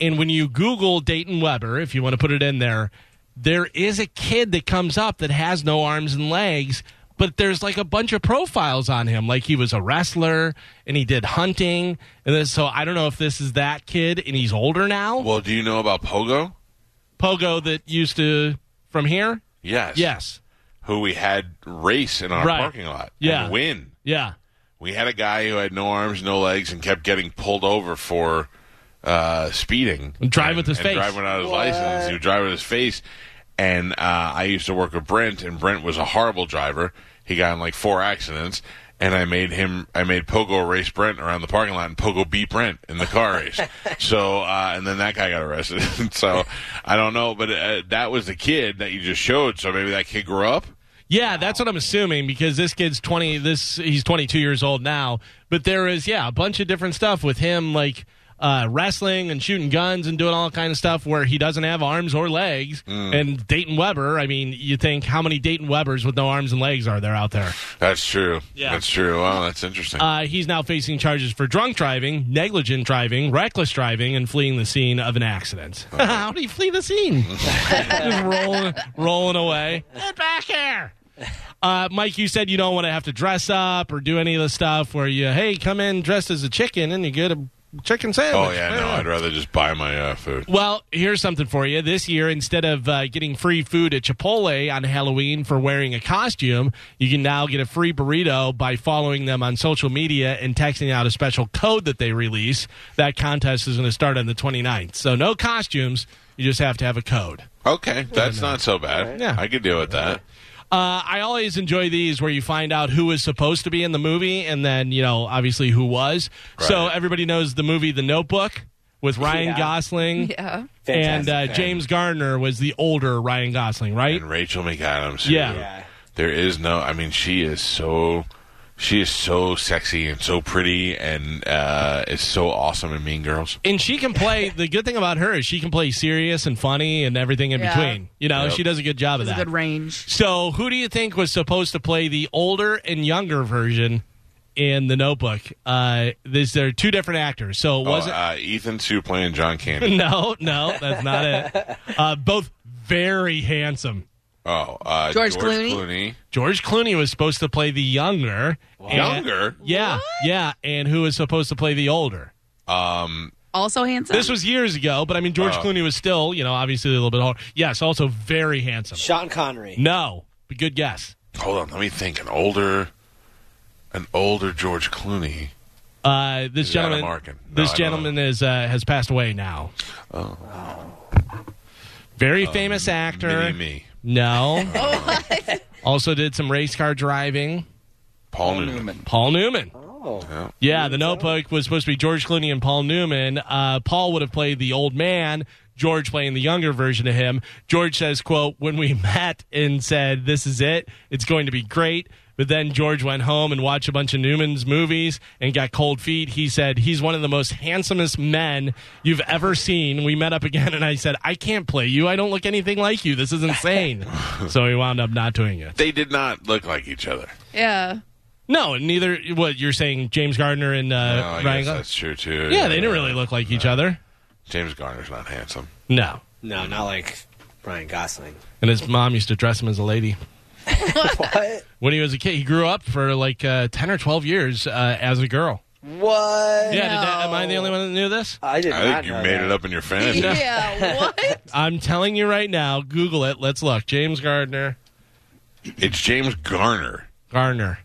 S4: And when you Google Dayton Webber, if you want to put it in there, there is a kid that comes up that has no arms and legs, but there's like a bunch of profiles on him. Like he was a wrestler and he did hunting. And then, so I don't know if this is that kid and he's older now.
S1: Well, do you know about Pogo?
S4: Pogo that used to from here?
S1: Yes.
S4: Yes.
S1: Who we had race in our
S4: Right.
S1: parking lot
S4: Yeah.
S1: and win.
S4: Yeah.
S1: We had a guy who had no arms, no legs, and kept getting pulled over for uh, speeding.
S4: And drive with his
S1: and
S4: face.
S1: Drive without his license. He would drive with his face. And uh, I used to work with Brent, and Brent was a horrible driver. He got in like four accidents. And I made him, I made Pogo race Brent around the parking lot, and Pogo beat Brent in the car race. (laughs) so, uh, and then that guy got arrested. (laughs) so, I don't know, but uh, that was the kid that you just showed. So maybe that kid grew up.
S4: Yeah, that's what I'm assuming because this kid's 20 this he's 22 years old now, but there is yeah, a bunch of different stuff with him like uh, wrestling and shooting guns and doing all kind of stuff where he doesn't have arms or legs. And Dayton Webber, I mean, you think how many Dayton Webbers with no arms and legs are there out there?
S1: That's true.
S4: Yeah.
S1: That's true. Well, that's interesting.
S4: Uh, he's now facing charges for drunk driving, negligent driving, reckless driving, and fleeing the scene of an accident. (laughs) How do you flee the scene? (laughs) Just rolling, rolling away. Get back here. Uh, Mike, you said you don't want to have to dress up or do any of the stuff where you, hey, come in dressed as a chicken and you get a chicken sandwich.
S1: oh yeah, no, I'd rather just buy my uh, food.
S4: Well, here's something for you. This year, instead of uh, getting free food at Chipotle on Halloween for wearing a costume, you can now get a free burrito by following them on social media and texting out a special code that they release. That contest is going to start on the 29th. So, no costumes. You just have to have a code.
S1: Okay, that's not so bad.
S4: Yeah.
S1: I could deal with that.
S4: Uh, I always enjoy these where you find out who was supposed to be in the movie and then, you know, obviously who was. So everybody knows the movie The Notebook with Ryan
S3: Yeah.
S4: Gosling. (laughs)
S2: Yeah.
S4: And uh. James Gardner was the older Ryan Gosling, right?
S1: And Rachel McAdams.
S4: Yeah.
S3: Yeah.
S1: There is no. I mean, she is so. She is so sexy and so pretty and uh, is so awesome in Mean Girls.
S4: And she can play. the good thing about her is she can play serious and funny and everything in
S2: Yeah.
S4: between. You know,
S1: Yep.
S4: she does a good job of
S2: It's a
S4: that.
S2: good range.
S4: So, who do you think was supposed to play the older and younger version in The Notebook? Uh, there's there are two different actors. So, it
S1: Oh,
S4: wasn't
S1: uh, Ethan Sue playing John Candy. (laughs)
S4: No, no, that's not it. (laughs) Uh, both very handsome.
S1: Oh, uh,
S2: George Clooney?
S4: George Clooney was supposed to play the younger. and-
S1: Younger.
S4: yeah, yeah. And who was supposed to play the older?
S1: Um,
S2: Also handsome.
S4: This was years ago, but I mean, George
S1: Oh.
S4: Clooney was still, you know, obviously a little bit older. Yes, also very handsome.
S3: Sean Connery.
S4: No, but good guess.
S1: hold on, let me think. An older, an older George Clooney.
S4: Uh, this
S1: Is
S4: gentleman,
S1: Arkin? No,
S4: this
S1: I
S4: gentleman is uh, has passed away now.
S1: Oh.
S4: Very famous actor.
S1: Mini me.
S4: No. (laughs) also did some race car driving.
S1: Paul, Newman.
S4: Paul Newman.
S3: Oh.
S1: Yeah.
S4: Yeah, the Notebook was supposed to be George Clooney and Paul Newman. Uh, Paul would have played the old man. George playing the younger version of him. George says, "quote When we (laughs) met and said this is it, it's going to be great." But then George went home and watched a bunch of Newman's movies and got cold feet. He said he's one of the most handsomest men you've ever seen. We met up again, and I said, "I can't play you. I don't look anything like you. This is insane." (laughs) so he wound up not doing it.
S1: They did not look like each other.
S2: yeah.
S4: No, and neither. What you're saying, James Gardner and uh,
S1: No, I
S4: Ryan?
S1: guess
S4: Go-
S1: that's true too.
S4: yeah, they didn't really look like each other.
S1: James Garner's not handsome.
S4: No.
S3: No, not like Ryan Gosling.
S4: And his mom used to dress him as a lady. (laughs)
S3: What?
S4: When he was a kid, he grew up for like uh, 10 or 12 years uh, as a girl.
S3: What?
S4: Yeah, did that, am I the only one that knew this?
S3: I did not.
S1: I
S3: not
S1: think you
S3: know
S1: made
S3: that.
S1: it up in your fantasy.
S2: Yeah. (laughs) What?
S4: I'm telling you right now, Google it. Let's look. James Gardner.
S1: It's James Garner.
S4: Garner.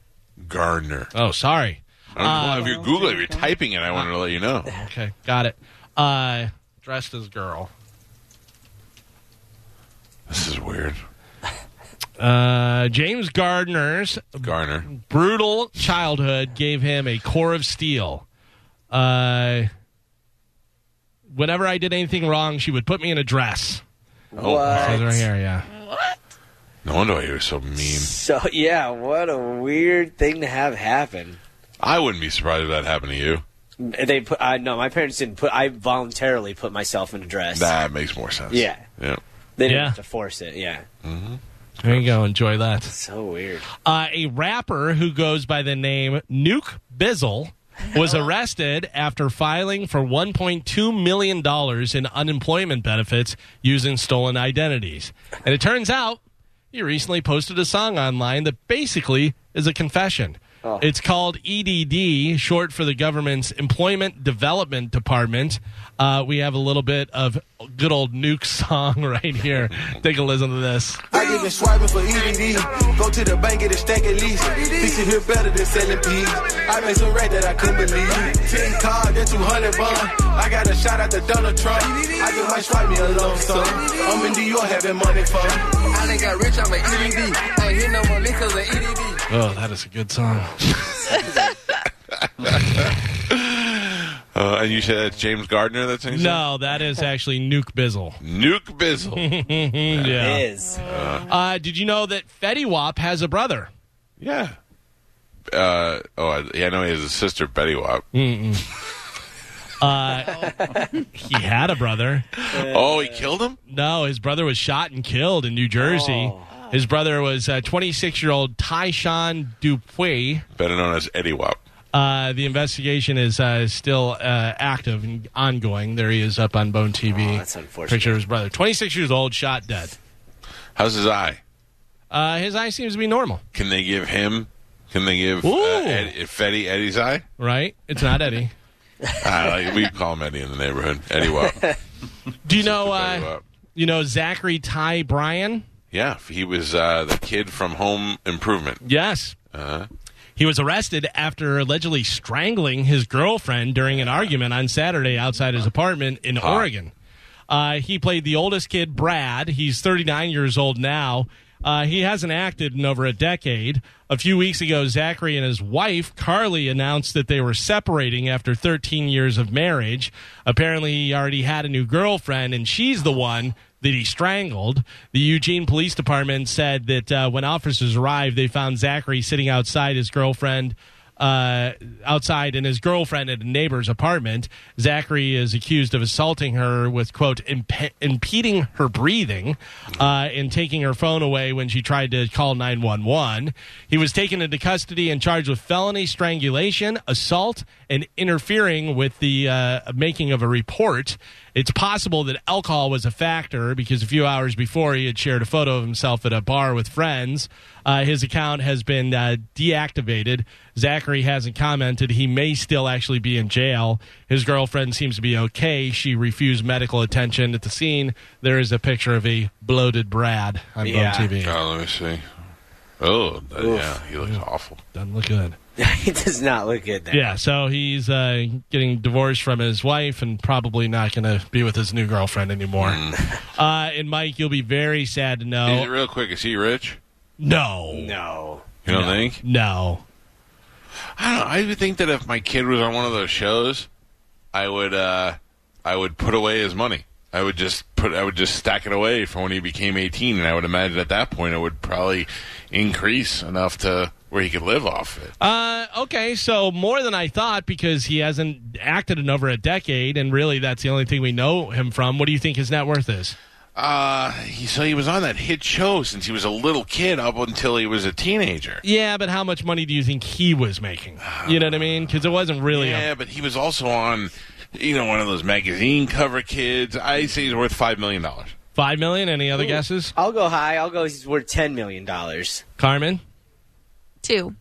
S1: Garner.
S4: Oh, sorry.
S1: I don't know if you're Googling, if you're typing it, I wanted to let you know.
S4: Okay, got it. Uh, dressed as girl.
S1: This is weird.
S4: Uh, James Gardner's
S1: Garner.
S4: brutal childhood gave him a core of steel. Uh, whenever I did anything wrong, she would put me in a dress.
S1: Oh,
S3: What?
S4: Says right here, yeah. What?
S1: No wonder why he was so mean.
S3: So yeah, what a weird thing to have happen.
S1: I wouldn't be surprised if that happened to you.
S3: They put. I no, my parents didn't put. I voluntarily put myself in a dress.
S1: That makes more sense.
S3: Yeah.
S1: Yeah.
S3: They didn't
S4: Yeah.
S3: have to force it. Yeah.
S4: There you go. Enjoy that.
S3: So weird.
S4: Uh, a rapper who goes by the name Nuke Bizzle was (laughs) arrested after filing for $1.2 million in unemployment benefits using stolen identities. And it turns out he recently posted a song online that basically is a confession. It's called EDD, short for the government's Employment Development Department. Uh, we have a little bit of good old Nuke song (laughs) right here. Take a listen to this.
S9: I get been swiping for EDD. Go to the bank, get a stack at least. Fix it here better than selling peas. I made some rent that I couldn't believe. 10 card, then 200 bond. I got a shot at the Donald Trump. I just might swipe me a lump sum. I'm in New York having money fun. I done got rich, I'm an EDD. I ain't hit no more liquors than EDD.
S4: Oh, that is a good song. (laughs)
S1: Uh, and you said that's James Gardner that sings it?
S4: No, that is actually Nuke Bizzle.
S1: Nuke Bizzle. (laughs)
S4: yeah.
S3: Is
S4: Uh, did you know that Fetty Wap has a brother?
S1: yeah. Uh, oh, I, yeah, I know he has a sister, Betty Wap. (laughs)
S4: Uh, he had a brother.
S1: oh, he killed him?
S4: No, his brother was shot and killed in New Jersey. His brother was 26 year old Tyshawn Dupuy.
S1: Better known as Eddie Wap.
S4: Uh, the investigation is uh, still uh, active and ongoing. There he is up on Bone TV.
S3: Oh, that's unfortunate.
S4: Picture of his brother. 26 years old, shot dead.
S1: How's his eye?
S4: Uh, his eye seems to be normal,
S1: Can they give him? Can they give uh,
S4: Ooh.
S1: Ed, Fetty Eddie's eye?
S4: right? It's not Eddie. (laughs)
S1: Like, we call him Eddie in the neighborhood. Eddie Wap. (laughs)
S4: Do you know?
S1: Betty
S4: Uh,
S1: Wap.
S4: you know Zachary Ty Bryan?
S1: Yeah, he was uh, the kid from Home Improvement.
S4: Yes.
S1: Uh,
S4: He was arrested after allegedly strangling his girlfriend during an argument on Saturday outside his apartment in
S1: Hot.
S4: Oregon. Uh, he played the oldest kid, Brad. He's 39 years old now. Uh, he hasn't acted in over a decade. A few weeks ago, Zachary and his wife, Carly, announced that they were separating after 13 years of marriage. Apparently, he already had a new girlfriend, and she's the one that he strangled. The Eugene Police Department said that uh, when officers arrived, they found Zachary sitting outside his girlfriend. Uh, outside in his girlfriend at a neighbor's apartment. Zachary is accused of assaulting her with, quote, imp- impeding her breathing uh, and taking her phone away when she tried to call 911. He was taken into custody and charged with felony strangulation, assault, and interfering with the uh, making of a report. It's possible that alcohol was a factor because a few hours before he had shared a photo of himself at a bar with friends. Uh, his account has been uh, deactivated. Zachary hasn't commented. He may still actually be in jail. His girlfriend seems to be okay. She refused medical attention at the scene. There is a picture of a bloated Brad on
S3: Yeah.
S4: Bone TV.
S1: oh, let me see. Oh, that- yeah, he looks awful.
S4: Doesn't look good. (laughs)
S3: it does not look good. There.
S4: Yeah, so he's uh, getting divorced from his wife and probably not going to be with his new girlfriend anymore. (laughs) Uh, and Mike, you'll be very sad to
S1: Is it
S4: know.
S1: real quick? Is he rich?
S4: No,
S3: No.
S1: You don't
S4: No.
S1: think?
S4: no.
S1: I don't know. I would think that if my kid was on one of those shows, I would uh, I would put away his money. I would just put I would just stack it away for when he became 18 and I would imagine at that point it would probably increase enough to where he could live off it.
S4: Uh, okay, so more than I thought because he hasn't acted in over a decade, and really that's the only thing we know him from. What do you think his net worth is?
S1: Uh, he, so he was on that hit show since he was a little kid up until he was a teenager.
S4: Yeah, but how much money do you think he was making? You know what I mean? Because it wasn't really. a-
S1: Yeah, but he was also on, you know, one of those magazine cover kids. I say he's worth five million dollars.
S4: Five million? Any other guesses?
S3: I'll go high. I'll go. He's worth ten million dollars.
S4: Carmen?
S2: Two.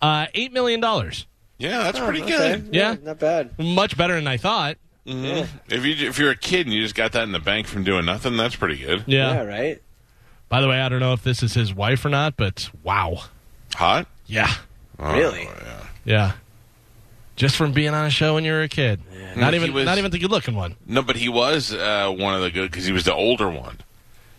S4: Uh, eight million dollars.
S1: Yeah, that's pretty good.
S4: Yeah.
S3: not bad.
S4: Much better than I thought.
S1: If you if you're a kid and you just got that in the bank from doing nothing, that's pretty good.
S4: Yeah.
S3: Yeah, right.
S4: By the way, I don't know if this is his wife or not, but wow.
S1: Hot?
S4: Yeah.
S1: Oh,
S3: Really?
S1: yeah.
S4: Yeah. Just from being on a show when you were a kid. Not
S1: He
S4: even
S1: was-
S4: not even the good looking one.
S1: No, but he was uh, one of the good because he was the older one.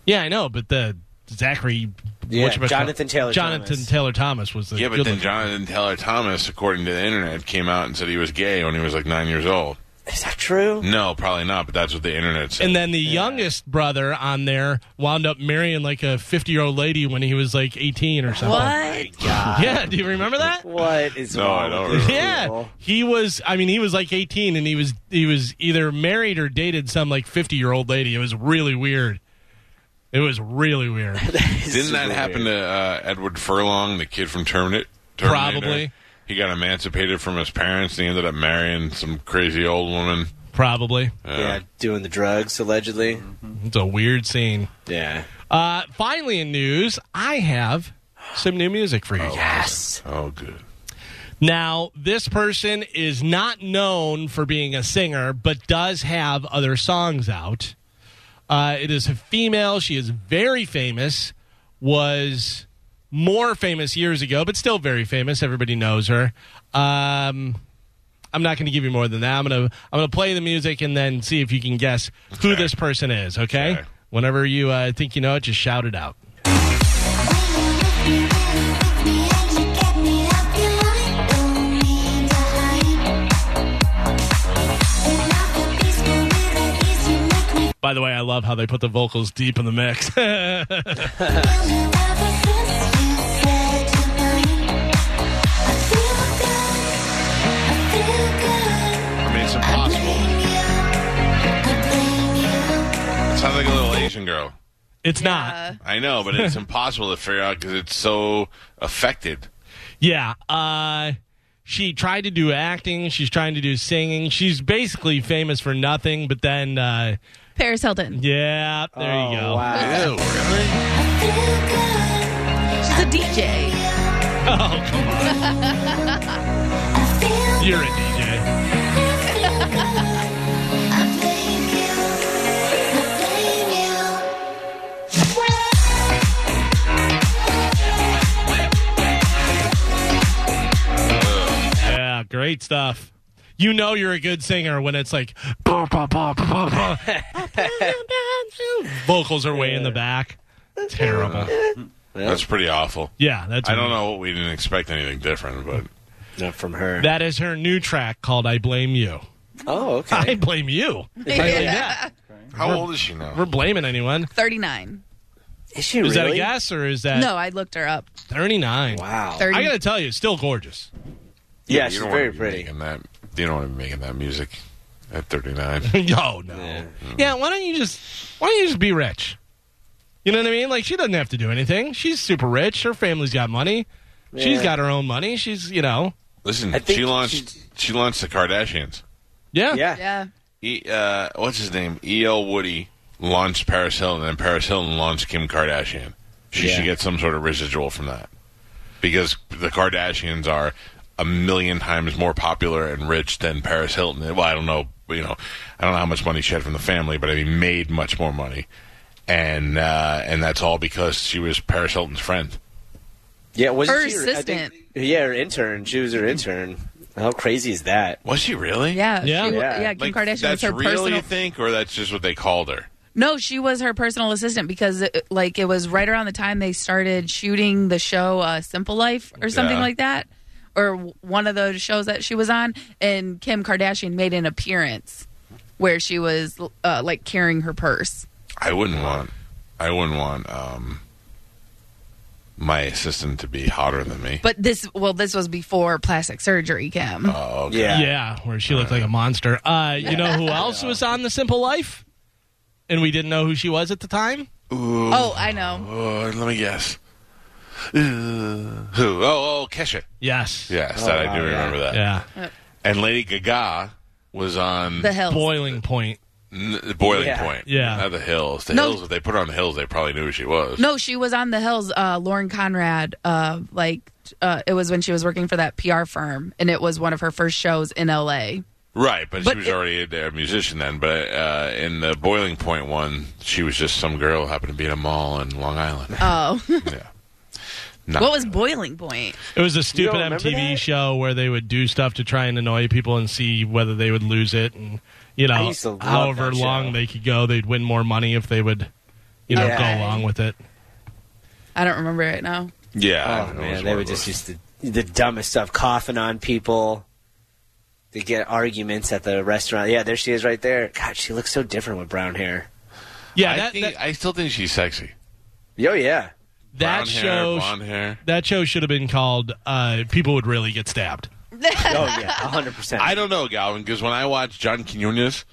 S4: Yeah, I know, but the Zachary
S3: Yeah, Jonathan Taylor
S4: Jonathan
S3: Thomas.
S4: Taylor Thomas was the
S1: Yeah, but
S4: good
S1: then
S4: looking-
S1: Jonathan Taylor Thomas, according to the internet, came out and said he was gay when he was like nine years old.
S3: Is that true?
S1: No, probably not. But that's what the internet said.
S4: And then the youngest brother on there wound up marrying like a 50 year old lady when he was like 18 or something.
S2: What? (laughs)
S4: Yeah, do you remember that?
S3: What is
S1: No, I don't
S3: with these
S1: remember.
S4: Yeah,
S3: people?
S4: he was. I mean, he was like 18, and he was he was either married or dated some like 50 year old lady. It was really weird. It was really weird. (laughs)
S1: Didn't that happen to uh, Edward Furlong, the kid from Terminator? Terminator?
S4: Probably.
S1: He got emancipated from his parents. and He ended up marrying some crazy old woman.
S4: Probably.
S3: Yeah, doing the drugs allegedly.
S4: It's a weird scene.
S3: Yeah.
S4: Uh, finally, in news, I have some new music for you.
S3: Yes.
S1: Oh, good.
S4: Now, this person is not known for being a singer, but does have other songs out. Uh, it is a female. She is very famous. Was more famous years ago, but still very famous. Everybody knows her. Um, I'm not going to give you more than that. I'm going to I'm going to play the music and then see if you can guess who
S1: Okay.
S4: this person is. Okay.
S1: Okay.
S4: Whenever you uh, think you know it, just shout it out. By the way, I love how they put the vocals deep in the mix. (laughs)
S1: I mean, it's impossible. It sounds like a little Asian girl.
S4: it's
S2: Yeah.
S4: not.
S1: I know, but it's impossible to figure out because it's so affected.
S4: Yeah. Uh, she tried to do acting. She's trying to do singing. She's basically famous for nothing. But then, uh,
S2: Paris Hilton.
S4: yeah, there
S3: Oh,
S4: you go.
S3: Wow.
S1: Ew, really?
S2: She's a DJ.
S4: Oh, come on. You're a DJ. Yeah, great stuff. You know you're a good singer when it's like (laughs) vocals are way in the back. Terrible.
S1: That's pretty awful.
S4: Yeah, that's
S1: I don't know. We didn't expect anything different, but
S3: Not from her.
S4: That is her new track called "I Blame You."
S3: oh, okay.
S4: I blame you. (laughs)
S2: Yeah.
S1: how old is she now?
S4: We're blaming anyone.
S2: 39.
S3: Is she really?
S4: Is
S3: really?
S4: that a guess or is that
S2: No, I looked her up.
S4: 39?
S3: Wow.
S2: 30.
S4: I got to tell you, still gorgeous.
S3: Yeah,
S1: you
S3: she's very pretty.
S1: Making that, you don't want to be making that music at 39. (laughs)
S4: oh no. Yeah. why don't you just why don't you just be rich? You know what I mean? Like she doesn't have to do anything. She's super rich. Her family's got money. She's got her own money. She's you know
S1: Listen,
S3: I think
S1: she launched she launched the Kardashians.
S4: yeah
S3: Yeah.
S2: yeah.
S1: E, uh, what's his name? E.L. Woody launched Paris Hilton, and Paris Hilton launched Kim Kardashian. She
S3: Yeah.
S1: should get some sort of residual from that because the Kardashians are a million times more popular and rich than Paris Hilton. Well, I don't know, you know, I don't know how much money she had from the family, but I mean, made much more money, and uh, and that's all because she was Paris Hilton's friend.
S3: Yeah, was
S2: Her
S3: she, I
S2: assistant.
S3: think- yeah, her intern. She was her intern. How crazy is that?
S1: Was she really?
S2: Yeah.
S4: Yeah.
S2: She,
S3: Yeah.
S2: yeah. Kim
S1: Like,
S2: Kardashian was
S1: that's
S2: her
S1: real,
S2: personal.
S1: you think, or that's just what they called her?
S2: No, she was her personal assistant because, it, like, it was right around the time they started shooting the show uh, Simple Life or something
S1: Yeah.
S2: like that, or one of those shows that she was on. And Kim Kardashian made an appearance where she was uh, like carrying her purse.
S1: I wouldn't want. I wouldn't want um, my assistant to be hotter than me.
S2: But this, well, this was before plastic surgery, Kim.
S1: Oh, okay.
S3: Yeah.
S4: yeah where she looked like a monster. Uh, you know who else was on The Simple Life, and we didn't know who she was at the time.
S2: oh, I know.
S1: Oh, let me guess. Uh, who? Oh, oh, Kesha.
S4: Yes.
S1: Yes,
S3: Oh,
S1: that I
S3: wow,
S1: do
S3: yeah.
S1: remember that.
S4: Yeah.
S1: And Lady Gaga was on
S2: The Hills.
S4: Boiling Point.
S1: N- Boiling
S3: Yeah.
S1: Point.
S4: Yeah.
S1: Not the Hills. The
S2: No.
S1: Hills, if they put her on the Hills, they probably knew who she was.
S2: No, she was on the hills. Uh, Lauren Conrad, uh, like uh, it was when she was working for that PR firm, and it was one of her first shows in LA.
S1: Right, but,
S2: But
S1: she was
S2: it-
S1: already a, a musician then. But uh, in the Boiling Point one, she was just some girl who happened to be in a mall in Long Island.
S2: Oh, (laughs)
S1: yeah. Not
S2: what was
S1: really.
S2: Boiling Point?
S4: It was a stupid MTV
S3: that?
S4: show where they would do stuff to try and annoy people and see whether they would lose it, and you know,
S3: used to love
S4: however long
S3: show.
S4: they could go, they'd win more money if they would, you know,
S3: Yeah.
S4: go along with it.
S2: I don't remember it now.
S1: Yeah, oh, I
S3: Oh
S1: don't know
S3: man, they
S1: it
S3: would just
S1: was.
S3: used to the dumbest stuff, coughing on people. They get arguments at the restaurant. Yeah, there she is right there. God, she looks so different with brown hair.
S4: Yeah,
S1: I,
S4: that,
S1: think,
S4: that,
S1: I still think she's sexy.
S3: Yo, yeah.
S4: That
S1: Brown
S4: show
S1: hair, hair.
S4: that show should have been called uh, "People Would Really Get Stabbed." (laughs)
S3: Oh, yeah. 100%.
S1: I don't know, Galvin, because when I watch John Quinones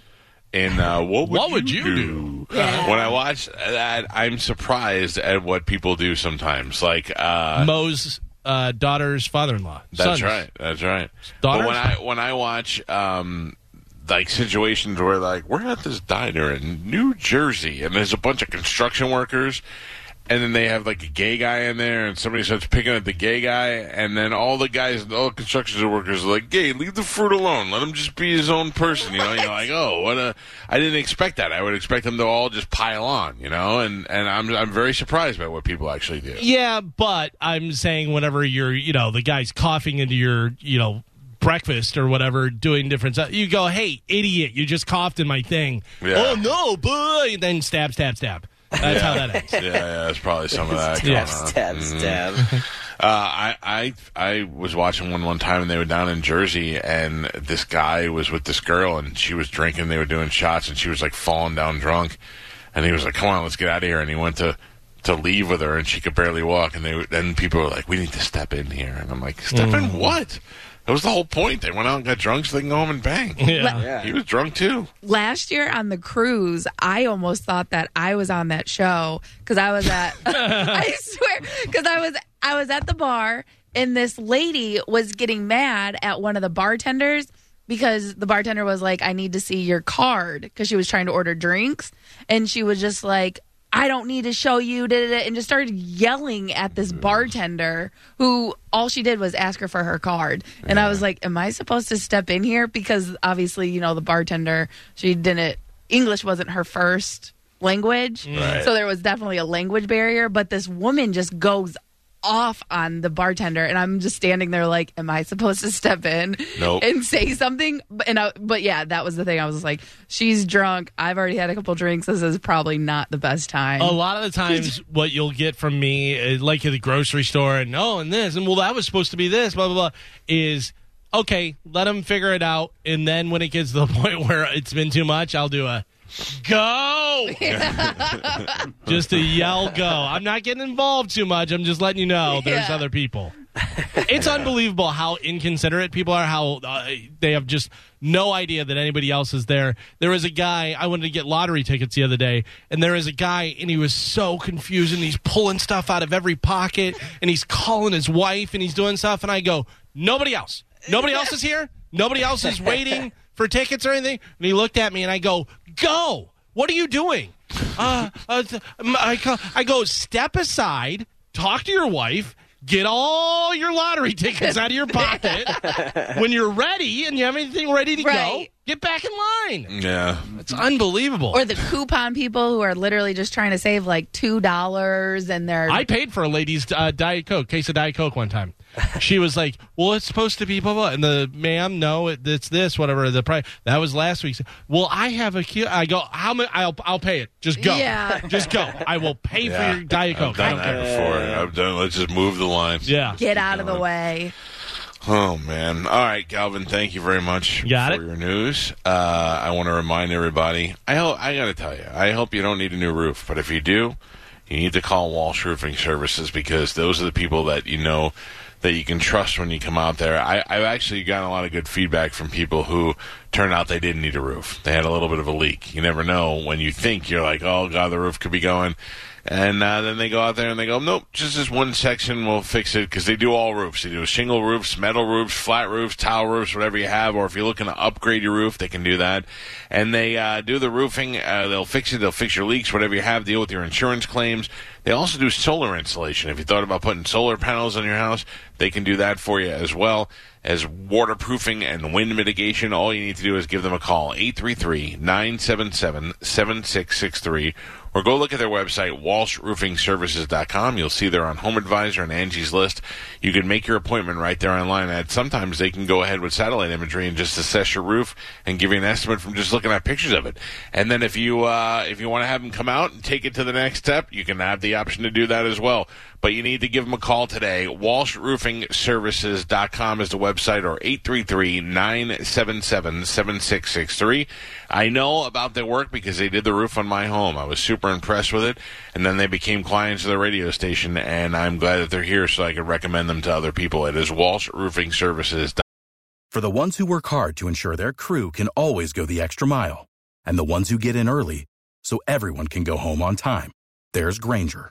S1: in uh, What Would,
S4: What Would You
S1: Do? When I watch that, I'm surprised at what people do sometimes. Like, uh,
S4: Mo's uh, daughter's father-in-law.
S1: That's
S4: Sons.
S1: right. That's right.
S4: Daughters?
S1: But when I when I watch um, like situations where like we're at this diner in New Jersey and there's a bunch of construction workers. And then they have like a gay guy in there, and somebody starts picking at the gay guy, and then all the guys, all the construction workers are like, "Gay, leave the fruit alone. Let him just be his own person." You know, you're like, "Oh, what a!" I didn't expect that. I would expect them to all just pile on, you know. And and I'm I'm very surprised by what people actually do.
S4: Yeah, but I'm saying whenever you're, you know, the guy's coughing into your, you know, breakfast or whatever, doing different stuff, you go, "Hey, idiot! You just coughed in my thing."
S1: Yeah.
S4: Oh no, boy! Then stab, stab, stab. That's how that ends.
S1: yeah, yeah, there's probably some of that. going
S4: Yeah.
S1: on.
S3: Stab,
S1: Mhm.
S3: stab.
S1: Uh, I, I I was watching one one time and they were down in Jersey and this guy was with this girl and she was drinking. They were doing shots and she was like falling down drunk, and he was like, "Come on, let's get out of here." And he went to to leave with her and she could barely walk. And they then people were like, "We need to step in here." And I'm like, "Step in what?" That was the whole point. They went out and got drunk so they can go home and bang.
S4: Yeah.
S3: Yeah.
S1: He was drunk too.
S2: Last year on the cruise, I almost thought that I was on that show because I was at. (laughs) (laughs) I swear, because I was I was at the bar and this lady was getting mad at one of the bartenders because the bartender was like, "I need to see your card" because she was trying to order drinks and she was just like. I don't need to show you, da, da, da," and just started yelling at this mm. bartender who all she did was ask her for her card. And I was like, Am I supposed to step in here? Because obviously, you know, the bartender, she didn't, English wasn't her first language.
S1: Right.
S2: So there was definitely a language barrier. But this woman just goes off on the bartender and I'm just standing there like am I supposed to step in
S1: Nope.
S2: and say something but and I, but yeah that was the thing I was like she's drunk I've already had a couple drinks this is probably not the best time
S4: A lot of the times, (laughs) what you'll get from me, uh, like at the grocery store, and oh, and this, and well, that was supposed to be this, blah blah blah, is okay. Let them figure it out, and then when it gets to the (laughs) point where it's been too much, I'll do a go, (laughs) just to yell go. I'm not getting involved too much. I'm just letting you know there's
S2: Yeah.
S4: other people. (laughs) it's unbelievable how inconsiderate people are. How uh, they have just no idea that anybody else is there. There was a guy I wanted to get lottery tickets the other day, and there was a guy, and he was so confused, and he's pulling stuff out of every pocket, and he's calling his wife, and he's doing stuff, and I go, nobody else, nobody else is here, nobody else is waiting (laughs) for tickets or anything. And he looked at me, and I go, go. What are you doing? Uh, uh, th- I, go, I go, step aside, talk to your wife, get all your lottery (laughs) tickets out of your pocket. (laughs) when you're ready and you have anything ready to go, get back in line.
S1: Yeah.
S4: It's unbelievable.
S2: or the coupon people who are literally just trying to save like two dollars and they're
S4: I paid for a lady's uh, Diet Coke, case of Diet Coke one time. (laughs) She was like, "Well, it's supposed to be blah blah," and the ma'am, no, it, it's this, whatever. The price that was last week. Well, I have a. Q- I go, how much? I'll I'll pay it. Just go.
S2: Yeah. (laughs)
S4: just go. I will pay
S1: Yeah.
S4: for your Diet
S1: I've
S4: Coke. I
S1: done
S4: don't
S1: that
S4: care.
S1: before. I've done. Let's just move the line.
S4: Yeah.
S2: get out of the way.
S1: Oh man! All right, Galvin. Thank you very much
S4: Got
S1: for
S4: it.
S1: your news. Uh, I want to remind everybody. I hope I got to tell you. I hope you don't need a new roof, but if you do, you need to call Walsh Roofing Services because those are the people that you know that you can trust when you come out there. I, I've actually gotten a lot of good feedback from people who turned out they didn't need a roof. They had a little bit of a leak. You never know when you think you're like, oh god, the roof could be going. And uh, then they go out there and they go, nope, just this one section will fix it because they do all roofs. They do shingle roofs, metal roofs, flat roofs, tile roofs, whatever you have. Or if you're looking to upgrade your roof, they can do that. And they uh, do the roofing. Uh, they'll fix it. They'll fix your leaks, whatever you have. Deal with your insurance claims. They also do solar installation. If you thought about putting solar panels on your house, they can do that for you as well as waterproofing and wind mitigation. All you need to do is give them a call 833-977-7663 or go look at their website walshroofingservices.com. You'll see they're on Home Advisor and Angie's List. You can make your appointment right there online. And sometimes they can go ahead with satellite imagery and just assess your roof and give you an estimate from just looking at pictures of it. And then if you uh, if you want to have them come out and take it to the next step, you can have the option to do that as well. But you need to give them a call today. WalshRoofingServices.com is the website or 833-977-7663. I know about their work because they did the roof on my home. I was super impressed with it. And then they became clients of the radio station and I'm glad that they're here so I can recommend them to other people. It is WalshRoofingServices.com.
S10: For the ones who work hard to ensure their crew can always go the extra mile, and the ones who get in early so everyone can go home on time, there's Grainger,